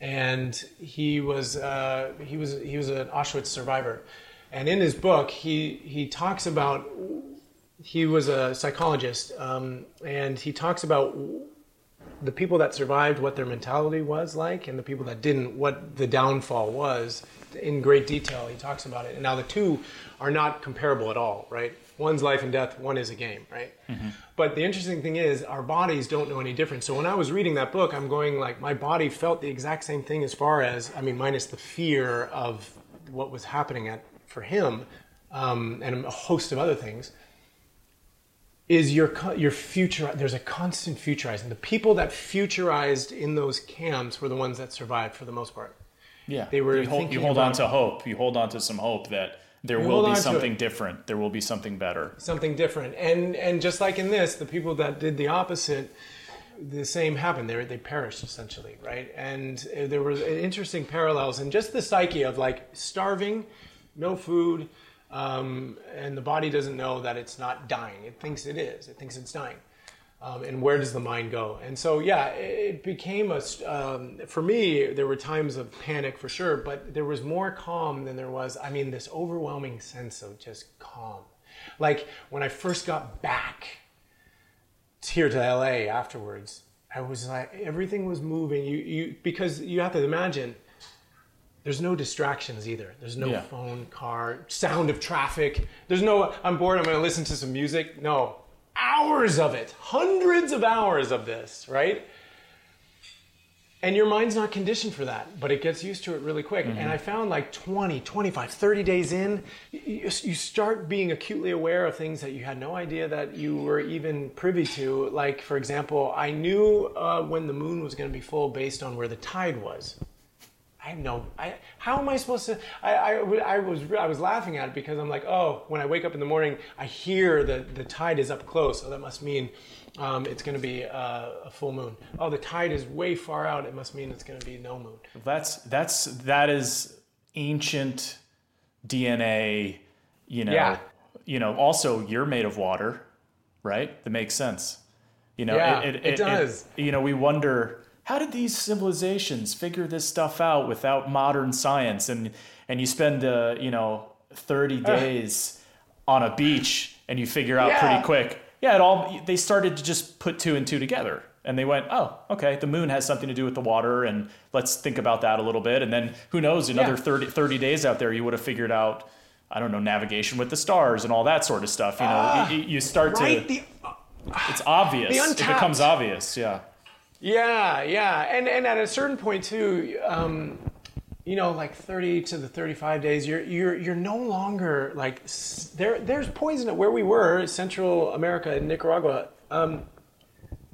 and he was uh, he was he was an Auschwitz survivor, and in his book he he talks about he was a psychologist um, and he talks about the people that survived, what their mentality was like, and the people that didn't, what the downfall was in great detail. He talks about it. And now the two are not comparable at all, right? One's life and death, one is a game, right? Mm-hmm. But the interesting thing is, our bodies don't know any difference. So when I was reading that book, I'm going like, my body felt the exact same thing as far as, I mean, minus the fear of what was happening at, for him um, and a host of other things is your your future. There's a constant futurizing. The people that futurized in those camps were the ones that survived for the most part. Yeah, They were You hold, you hold on to hope. You hold on to some hope that there will be something different. There will be something better. something different. And and just like in this, the people that did the opposite, the same happened. They they perished essentially, right? And uh, there was interesting parallels in just the psyche of like starving, no food, um, and the body doesn't know that it's not dying. It thinks it is. It thinks it's dying. Um, and where does the mind go? And so, yeah, it became a. Um, for me, there were times of panic for sure, but there was more calm than there was. I mean, this overwhelming sense of just calm. Like when I first got back here to LA afterwards, I was like, everything was moving. You, you, because you have to imagine, there's no distractions either. There's no Yeah. phone, car, sound of traffic. There's no, I'm bored, I'm going to listen to some music. No, hours of it, hundreds of hours of this, right? And your mind's not conditioned for that, but it gets used to it really quick. And I found like 20, 25, 30 days in, you, you start being acutely aware of things that you had no idea that you were even privy to. Like, for example, I knew uh, when the moon was going to be full based on where the tide was. I have no. I, how am I supposed to? I, I, I was I was laughing at it because I'm like, oh, when I wake up in the morning, I hear that the tide is up close, so that must mean um, it's going to be uh, a full moon. Oh, the tide is way far out. It must mean it's going to be no moon. That's that's that is ancient DNA. You know. Yeah. You know. Also, you're made of water, right? That makes sense. You know. Yeah, it does. you know, we wonder how did these civilizations figure this stuff out without modern science? And and you spend uh, you know thirty uh. days on a beach and you figure out Yeah. pretty quick. Yeah, it all they started to just put two and two together. And they went, oh, okay, the moon has something to do with the water, and let's think about that a little bit. And then who knows, another Yeah. 30, 30 days out there, you would have figured out, I don't know, navigation with the stars and all that sort of stuff. You know, ah. you, you start Right? to, The, uh, it's obvious. It becomes obvious, yeah. Yeah, yeah, and and at a certain point too, um, you know, like 30 to the 35 days, you're you're you're no longer like there. There's poison at where we were, Central America and Nicaragua. Um,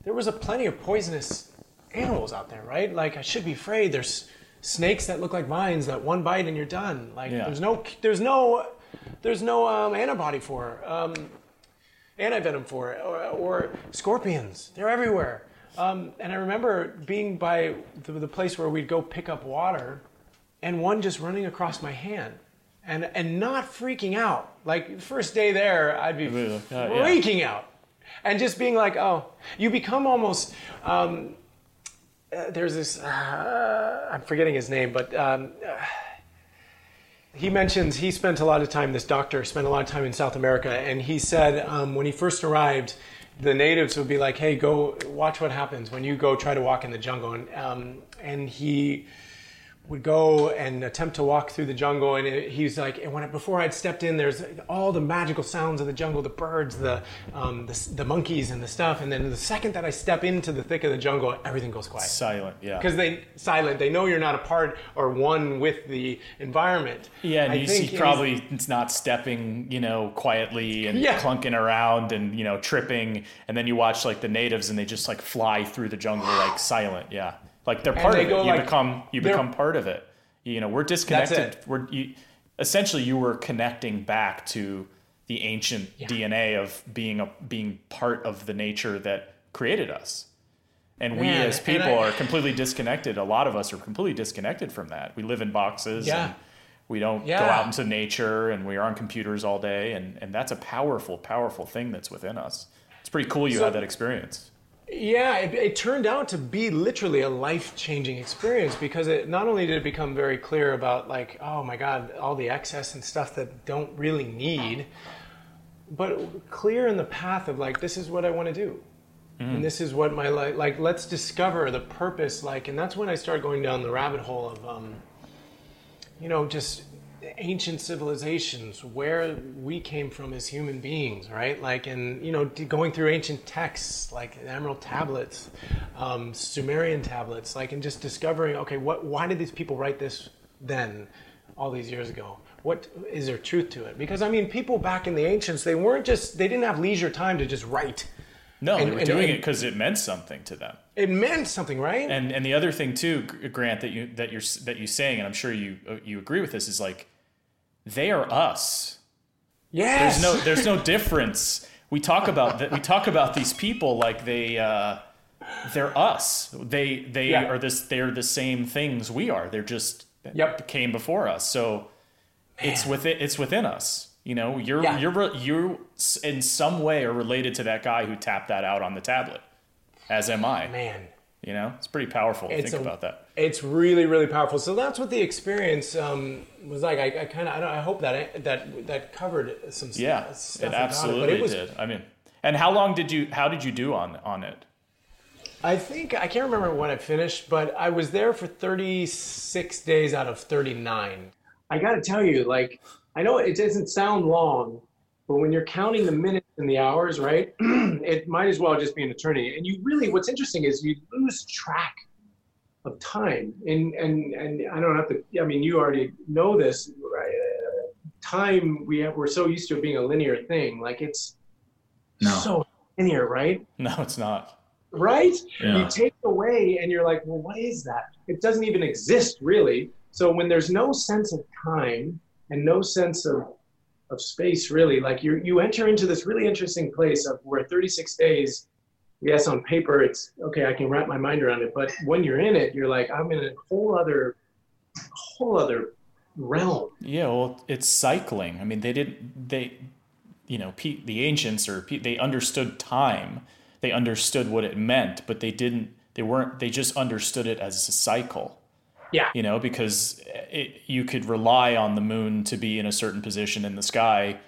there was a plenty of poisonous animals out there, right? Like I should be afraid. There's snakes that look like vines that one bite and you're done. Like Yeah. there's no there's no there's no um, antibody for um, antivenom for it, or, or scorpions. They're everywhere. Um, and I remember being by the, the place where we'd go pick up water, and one just running across my hand. And, and not freaking out. Like, first day there, I'd be? Uh, yeah. freaking out and just being like, oh, you become almost. Um, uh, there's this. Uh, I'm forgetting his name, but um, uh, he mentions he spent a lot of time. This doctor spent a lot of time in South America, and he said um, when he first arrived, the natives would be like, "Hey, go watch what happens when you go try to walk in the jungle," and um, and he would go and attempt to walk through the jungle and it, he's like and when I, before i'd stepped in there's all the magical sounds of the jungle the birds the, um, the the monkeys and the stuff and then the second that i step into the thick of the jungle everything goes quiet Silent, yeah. because they silent they know you're not a part or one with the environment Yeah, and I you think see probably it's not stepping, you know, quietly and Yeah. clunking around and you know tripping, and then you watch like the natives and they just like fly through the jungle like silent. Yeah, like they're part they of it. go, You like, become you become part of it. You know, we're disconnected. We're you, essentially you were connecting back to the ancient DNA of being a being part of the nature that created us. And we as people I- are completely disconnected. A lot of us are completely disconnected from that. We live in boxes. Yeah. And we don't go out into nature and we are on computers all day. And, and that's a powerful, powerful thing that's within us. It's pretty cool you So- had that experience. Yeah, it, it turned out to be literally a life changing experience because it not only did it become very clear about, like, oh my God, all the excess and stuff that don't really need, but clear in the path of, like, this is what I want to do. And this is what my life, like, let's discover the purpose, like, and that's when I started going down the rabbit hole of, um, you know, just ancient civilizations, where we came from as human beings, right? Like, and you know, going through ancient texts like Emerald tablets, um, Sumerian tablets, like, and just discovering, okay, what, why did these people write this then, all these years ago? what is there truth to it? Because I mean, people back in the ancients, they weren't just they didn't have leisure time to just write. No, And- they were doing and- it because it meant something to them. It meant something, right? And and the other thing too, Grant, that you that you're that you saying, and I'm sure you uh, you agree with this, is like they are us. yes. There's no there's no difference. We talk about that. We talk about these people like they uh, they're us. They they Yeah. are this. They're the same things we are. They're just Yep. came before us. So it's within it's within us. You know, you're Yeah. you're you in some way are related to that guy who tapped that out on the tablet. As am I. man. You know, it's pretty powerful to It's think a- about that. It's really, really powerful. So that's what the experience um, was like. I, I kind of, I, I hope that that that covered some s- Yeah, stuff it absolutely but it was, did. I mean, and how long did you? How did you do on on it? I think I can't remember when I finished, but I was there for 36 days out of 39. I got to tell you, like, I know it doesn't sound long, but when you're counting the minutes and the hours, right, it might as well just be an attorney. And you really, what's interesting is you lose track of time. And and and I don't have to. I mean, you already know this, right? Time we have, we're so used to it being a linear thing. Like it's No. so linear, right? No, it's not. right? Yeah. You take it away and you're like, well, what is that? It doesn't even exist really. So when there's no sense of time and no sense of of space really, like you you enter into this really interesting place of where 36 days, yes, on paper it's okay, I can wrap my mind around it, but when you're in it, you're like, I'm in a whole other whole other realm. Yeah, well, it's cycling. I mean, they didn't. They, you know, the ancients or they understood time. They understood what it meant, but they didn't. They weren't. They just understood it as a cycle. Yeah. You know, because it, you could rely on the moon to be in a certain position in the sky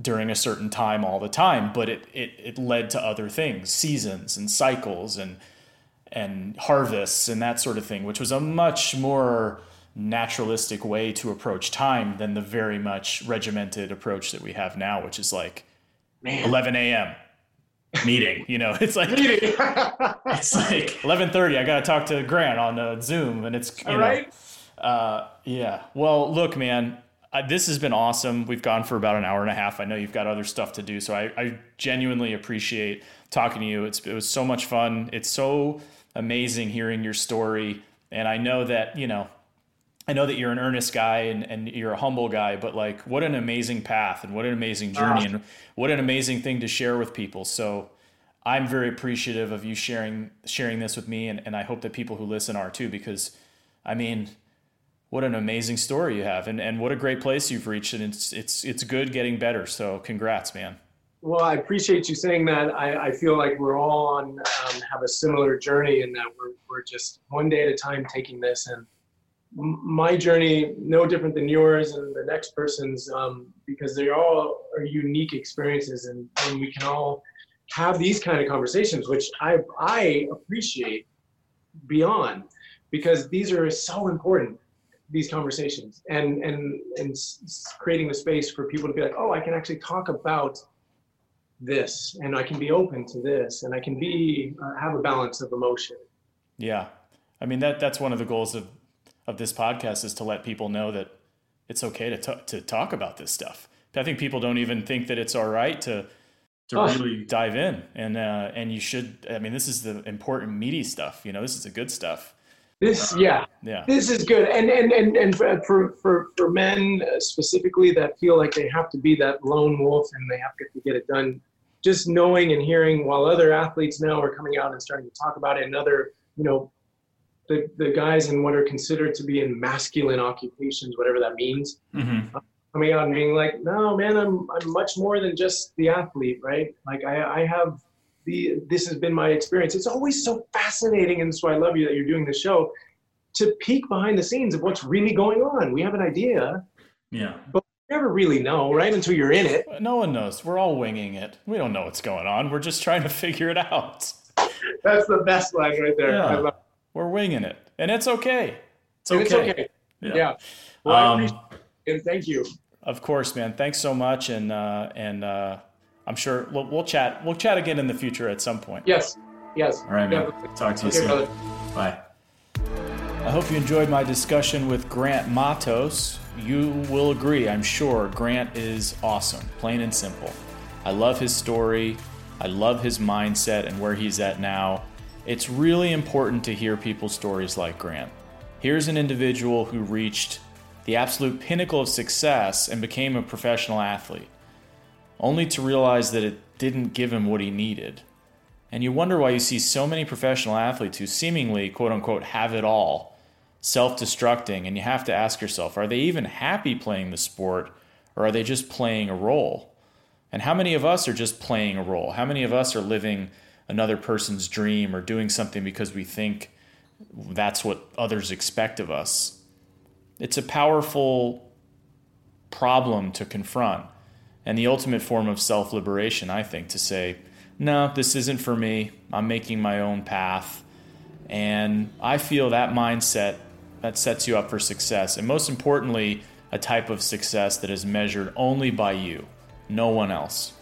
during a certain time all the time, but it it, it led to other things, seasons and cycles and and harvests and that sort of thing, which was a much more naturalistic way to approach time than the very much regimented approach that we have now, which is like Man. 11 a.m. meeting. You know, it's like it's like 11:30. I got to talk to Grant on uh, Zoom, and it's you All know, right. uh, yeah. Well, look, man, uh, this has been awesome. We've gone for about an hour and a half. I know you've got other stuff to do, so I, I genuinely appreciate talking to you. It's it was so much fun. It's so amazing hearing your story, and I know that you know. I know that you're an earnest guy and, and you're a humble guy, but like, what an amazing path and what an amazing journey and what an amazing thing to share with people. So, I'm very appreciative of you sharing sharing this with me, and, and I hope that people who listen are too, because I mean, what an amazing story you have, and, and what a great place you've reached, and it's it's it's good getting better. So congrats, man. Well, I appreciate you saying that. I, I feel like we're all on um, have a similar journey in that we're we're just one day at a time taking this, and my journey no different than yours and the next person's um, because they all are unique experiences, and, and we can all have these kind of conversations, which I I appreciate beyond because these are so important these conversations and and and creating the space for people to be like oh i can actually talk about this and i can be open to this and i can be uh, have a balance of emotion. Yeah, I mean that that's one of the goals of of this podcast is to let people know that it's okay to t- to talk about this stuff. I think people don't even think that it's all right to to Oh. really dive in, and uh, and you should. I mean, this is the important meaty stuff. You know, this is the good stuff. this yeah Yeah, this is good and and and, and for, for for men uh, specifically that feel like they have to be that lone wolf and they have to get it done just knowing and hearing while other athletes now are coming out and starting to talk about it and other you know the, the guys in what are considered to be in masculine occupations whatever that means hmm coming out and being like, no, man, I'm I'm much more than just the athlete, right? Like I, I have the this has been my experience. It's always so fascinating, and why I love you that you're doing the show, to peek behind the scenes of what's really going on. We have an idea, yeah. But you never really know, right? Until you're in it. No one knows. We're all winging it. We don't know what's going on. We're just trying to figure it out. That's the best line right there. Yeah. I We're winging it, and it's okay. It's it. okay. It's okay. Yeah. Yeah. Well, I Um, appreciate it. And thank you. Of course, man. Thanks so much, and uh, and uh, I'm sure we'll, we'll chat. We'll chat again in the future at some point. Yes. Yes. All right, man. Talk to you Okay, soon. brother. Bye. I hope you enjoyed my discussion with Grant Mattos. You will agree, I'm sure, Grant is awesome, plain and simple. I love his story, I love his mindset and where he's at now. It's really important to hear people's stories like Grant. Here's an individual who reached the absolute pinnacle of success and became a professional athlete, only to realize that it didn't give him what he needed. And you wonder why you see so many professional athletes who seemingly, quote unquote, have it all self destructing, and you have to ask yourself are they even happy playing the sport, or are they just playing a role? And how many of us are just playing a role? How many of us are living another person's dream or doing something because we think that's what others expect of us? It's a powerful problem to confront and the ultimate form of self liberation, I think, to say, no, this isn't for me. I'm making my own path. And I feel that mindset that sets you up for success. And most importantly, a type of success that is measured only by you, no one else.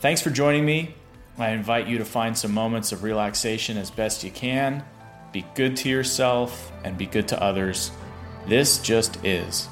Thanks for joining me. I invite you to find some moments of relaxation as best you can. Be good to yourself and be good to others. This just is.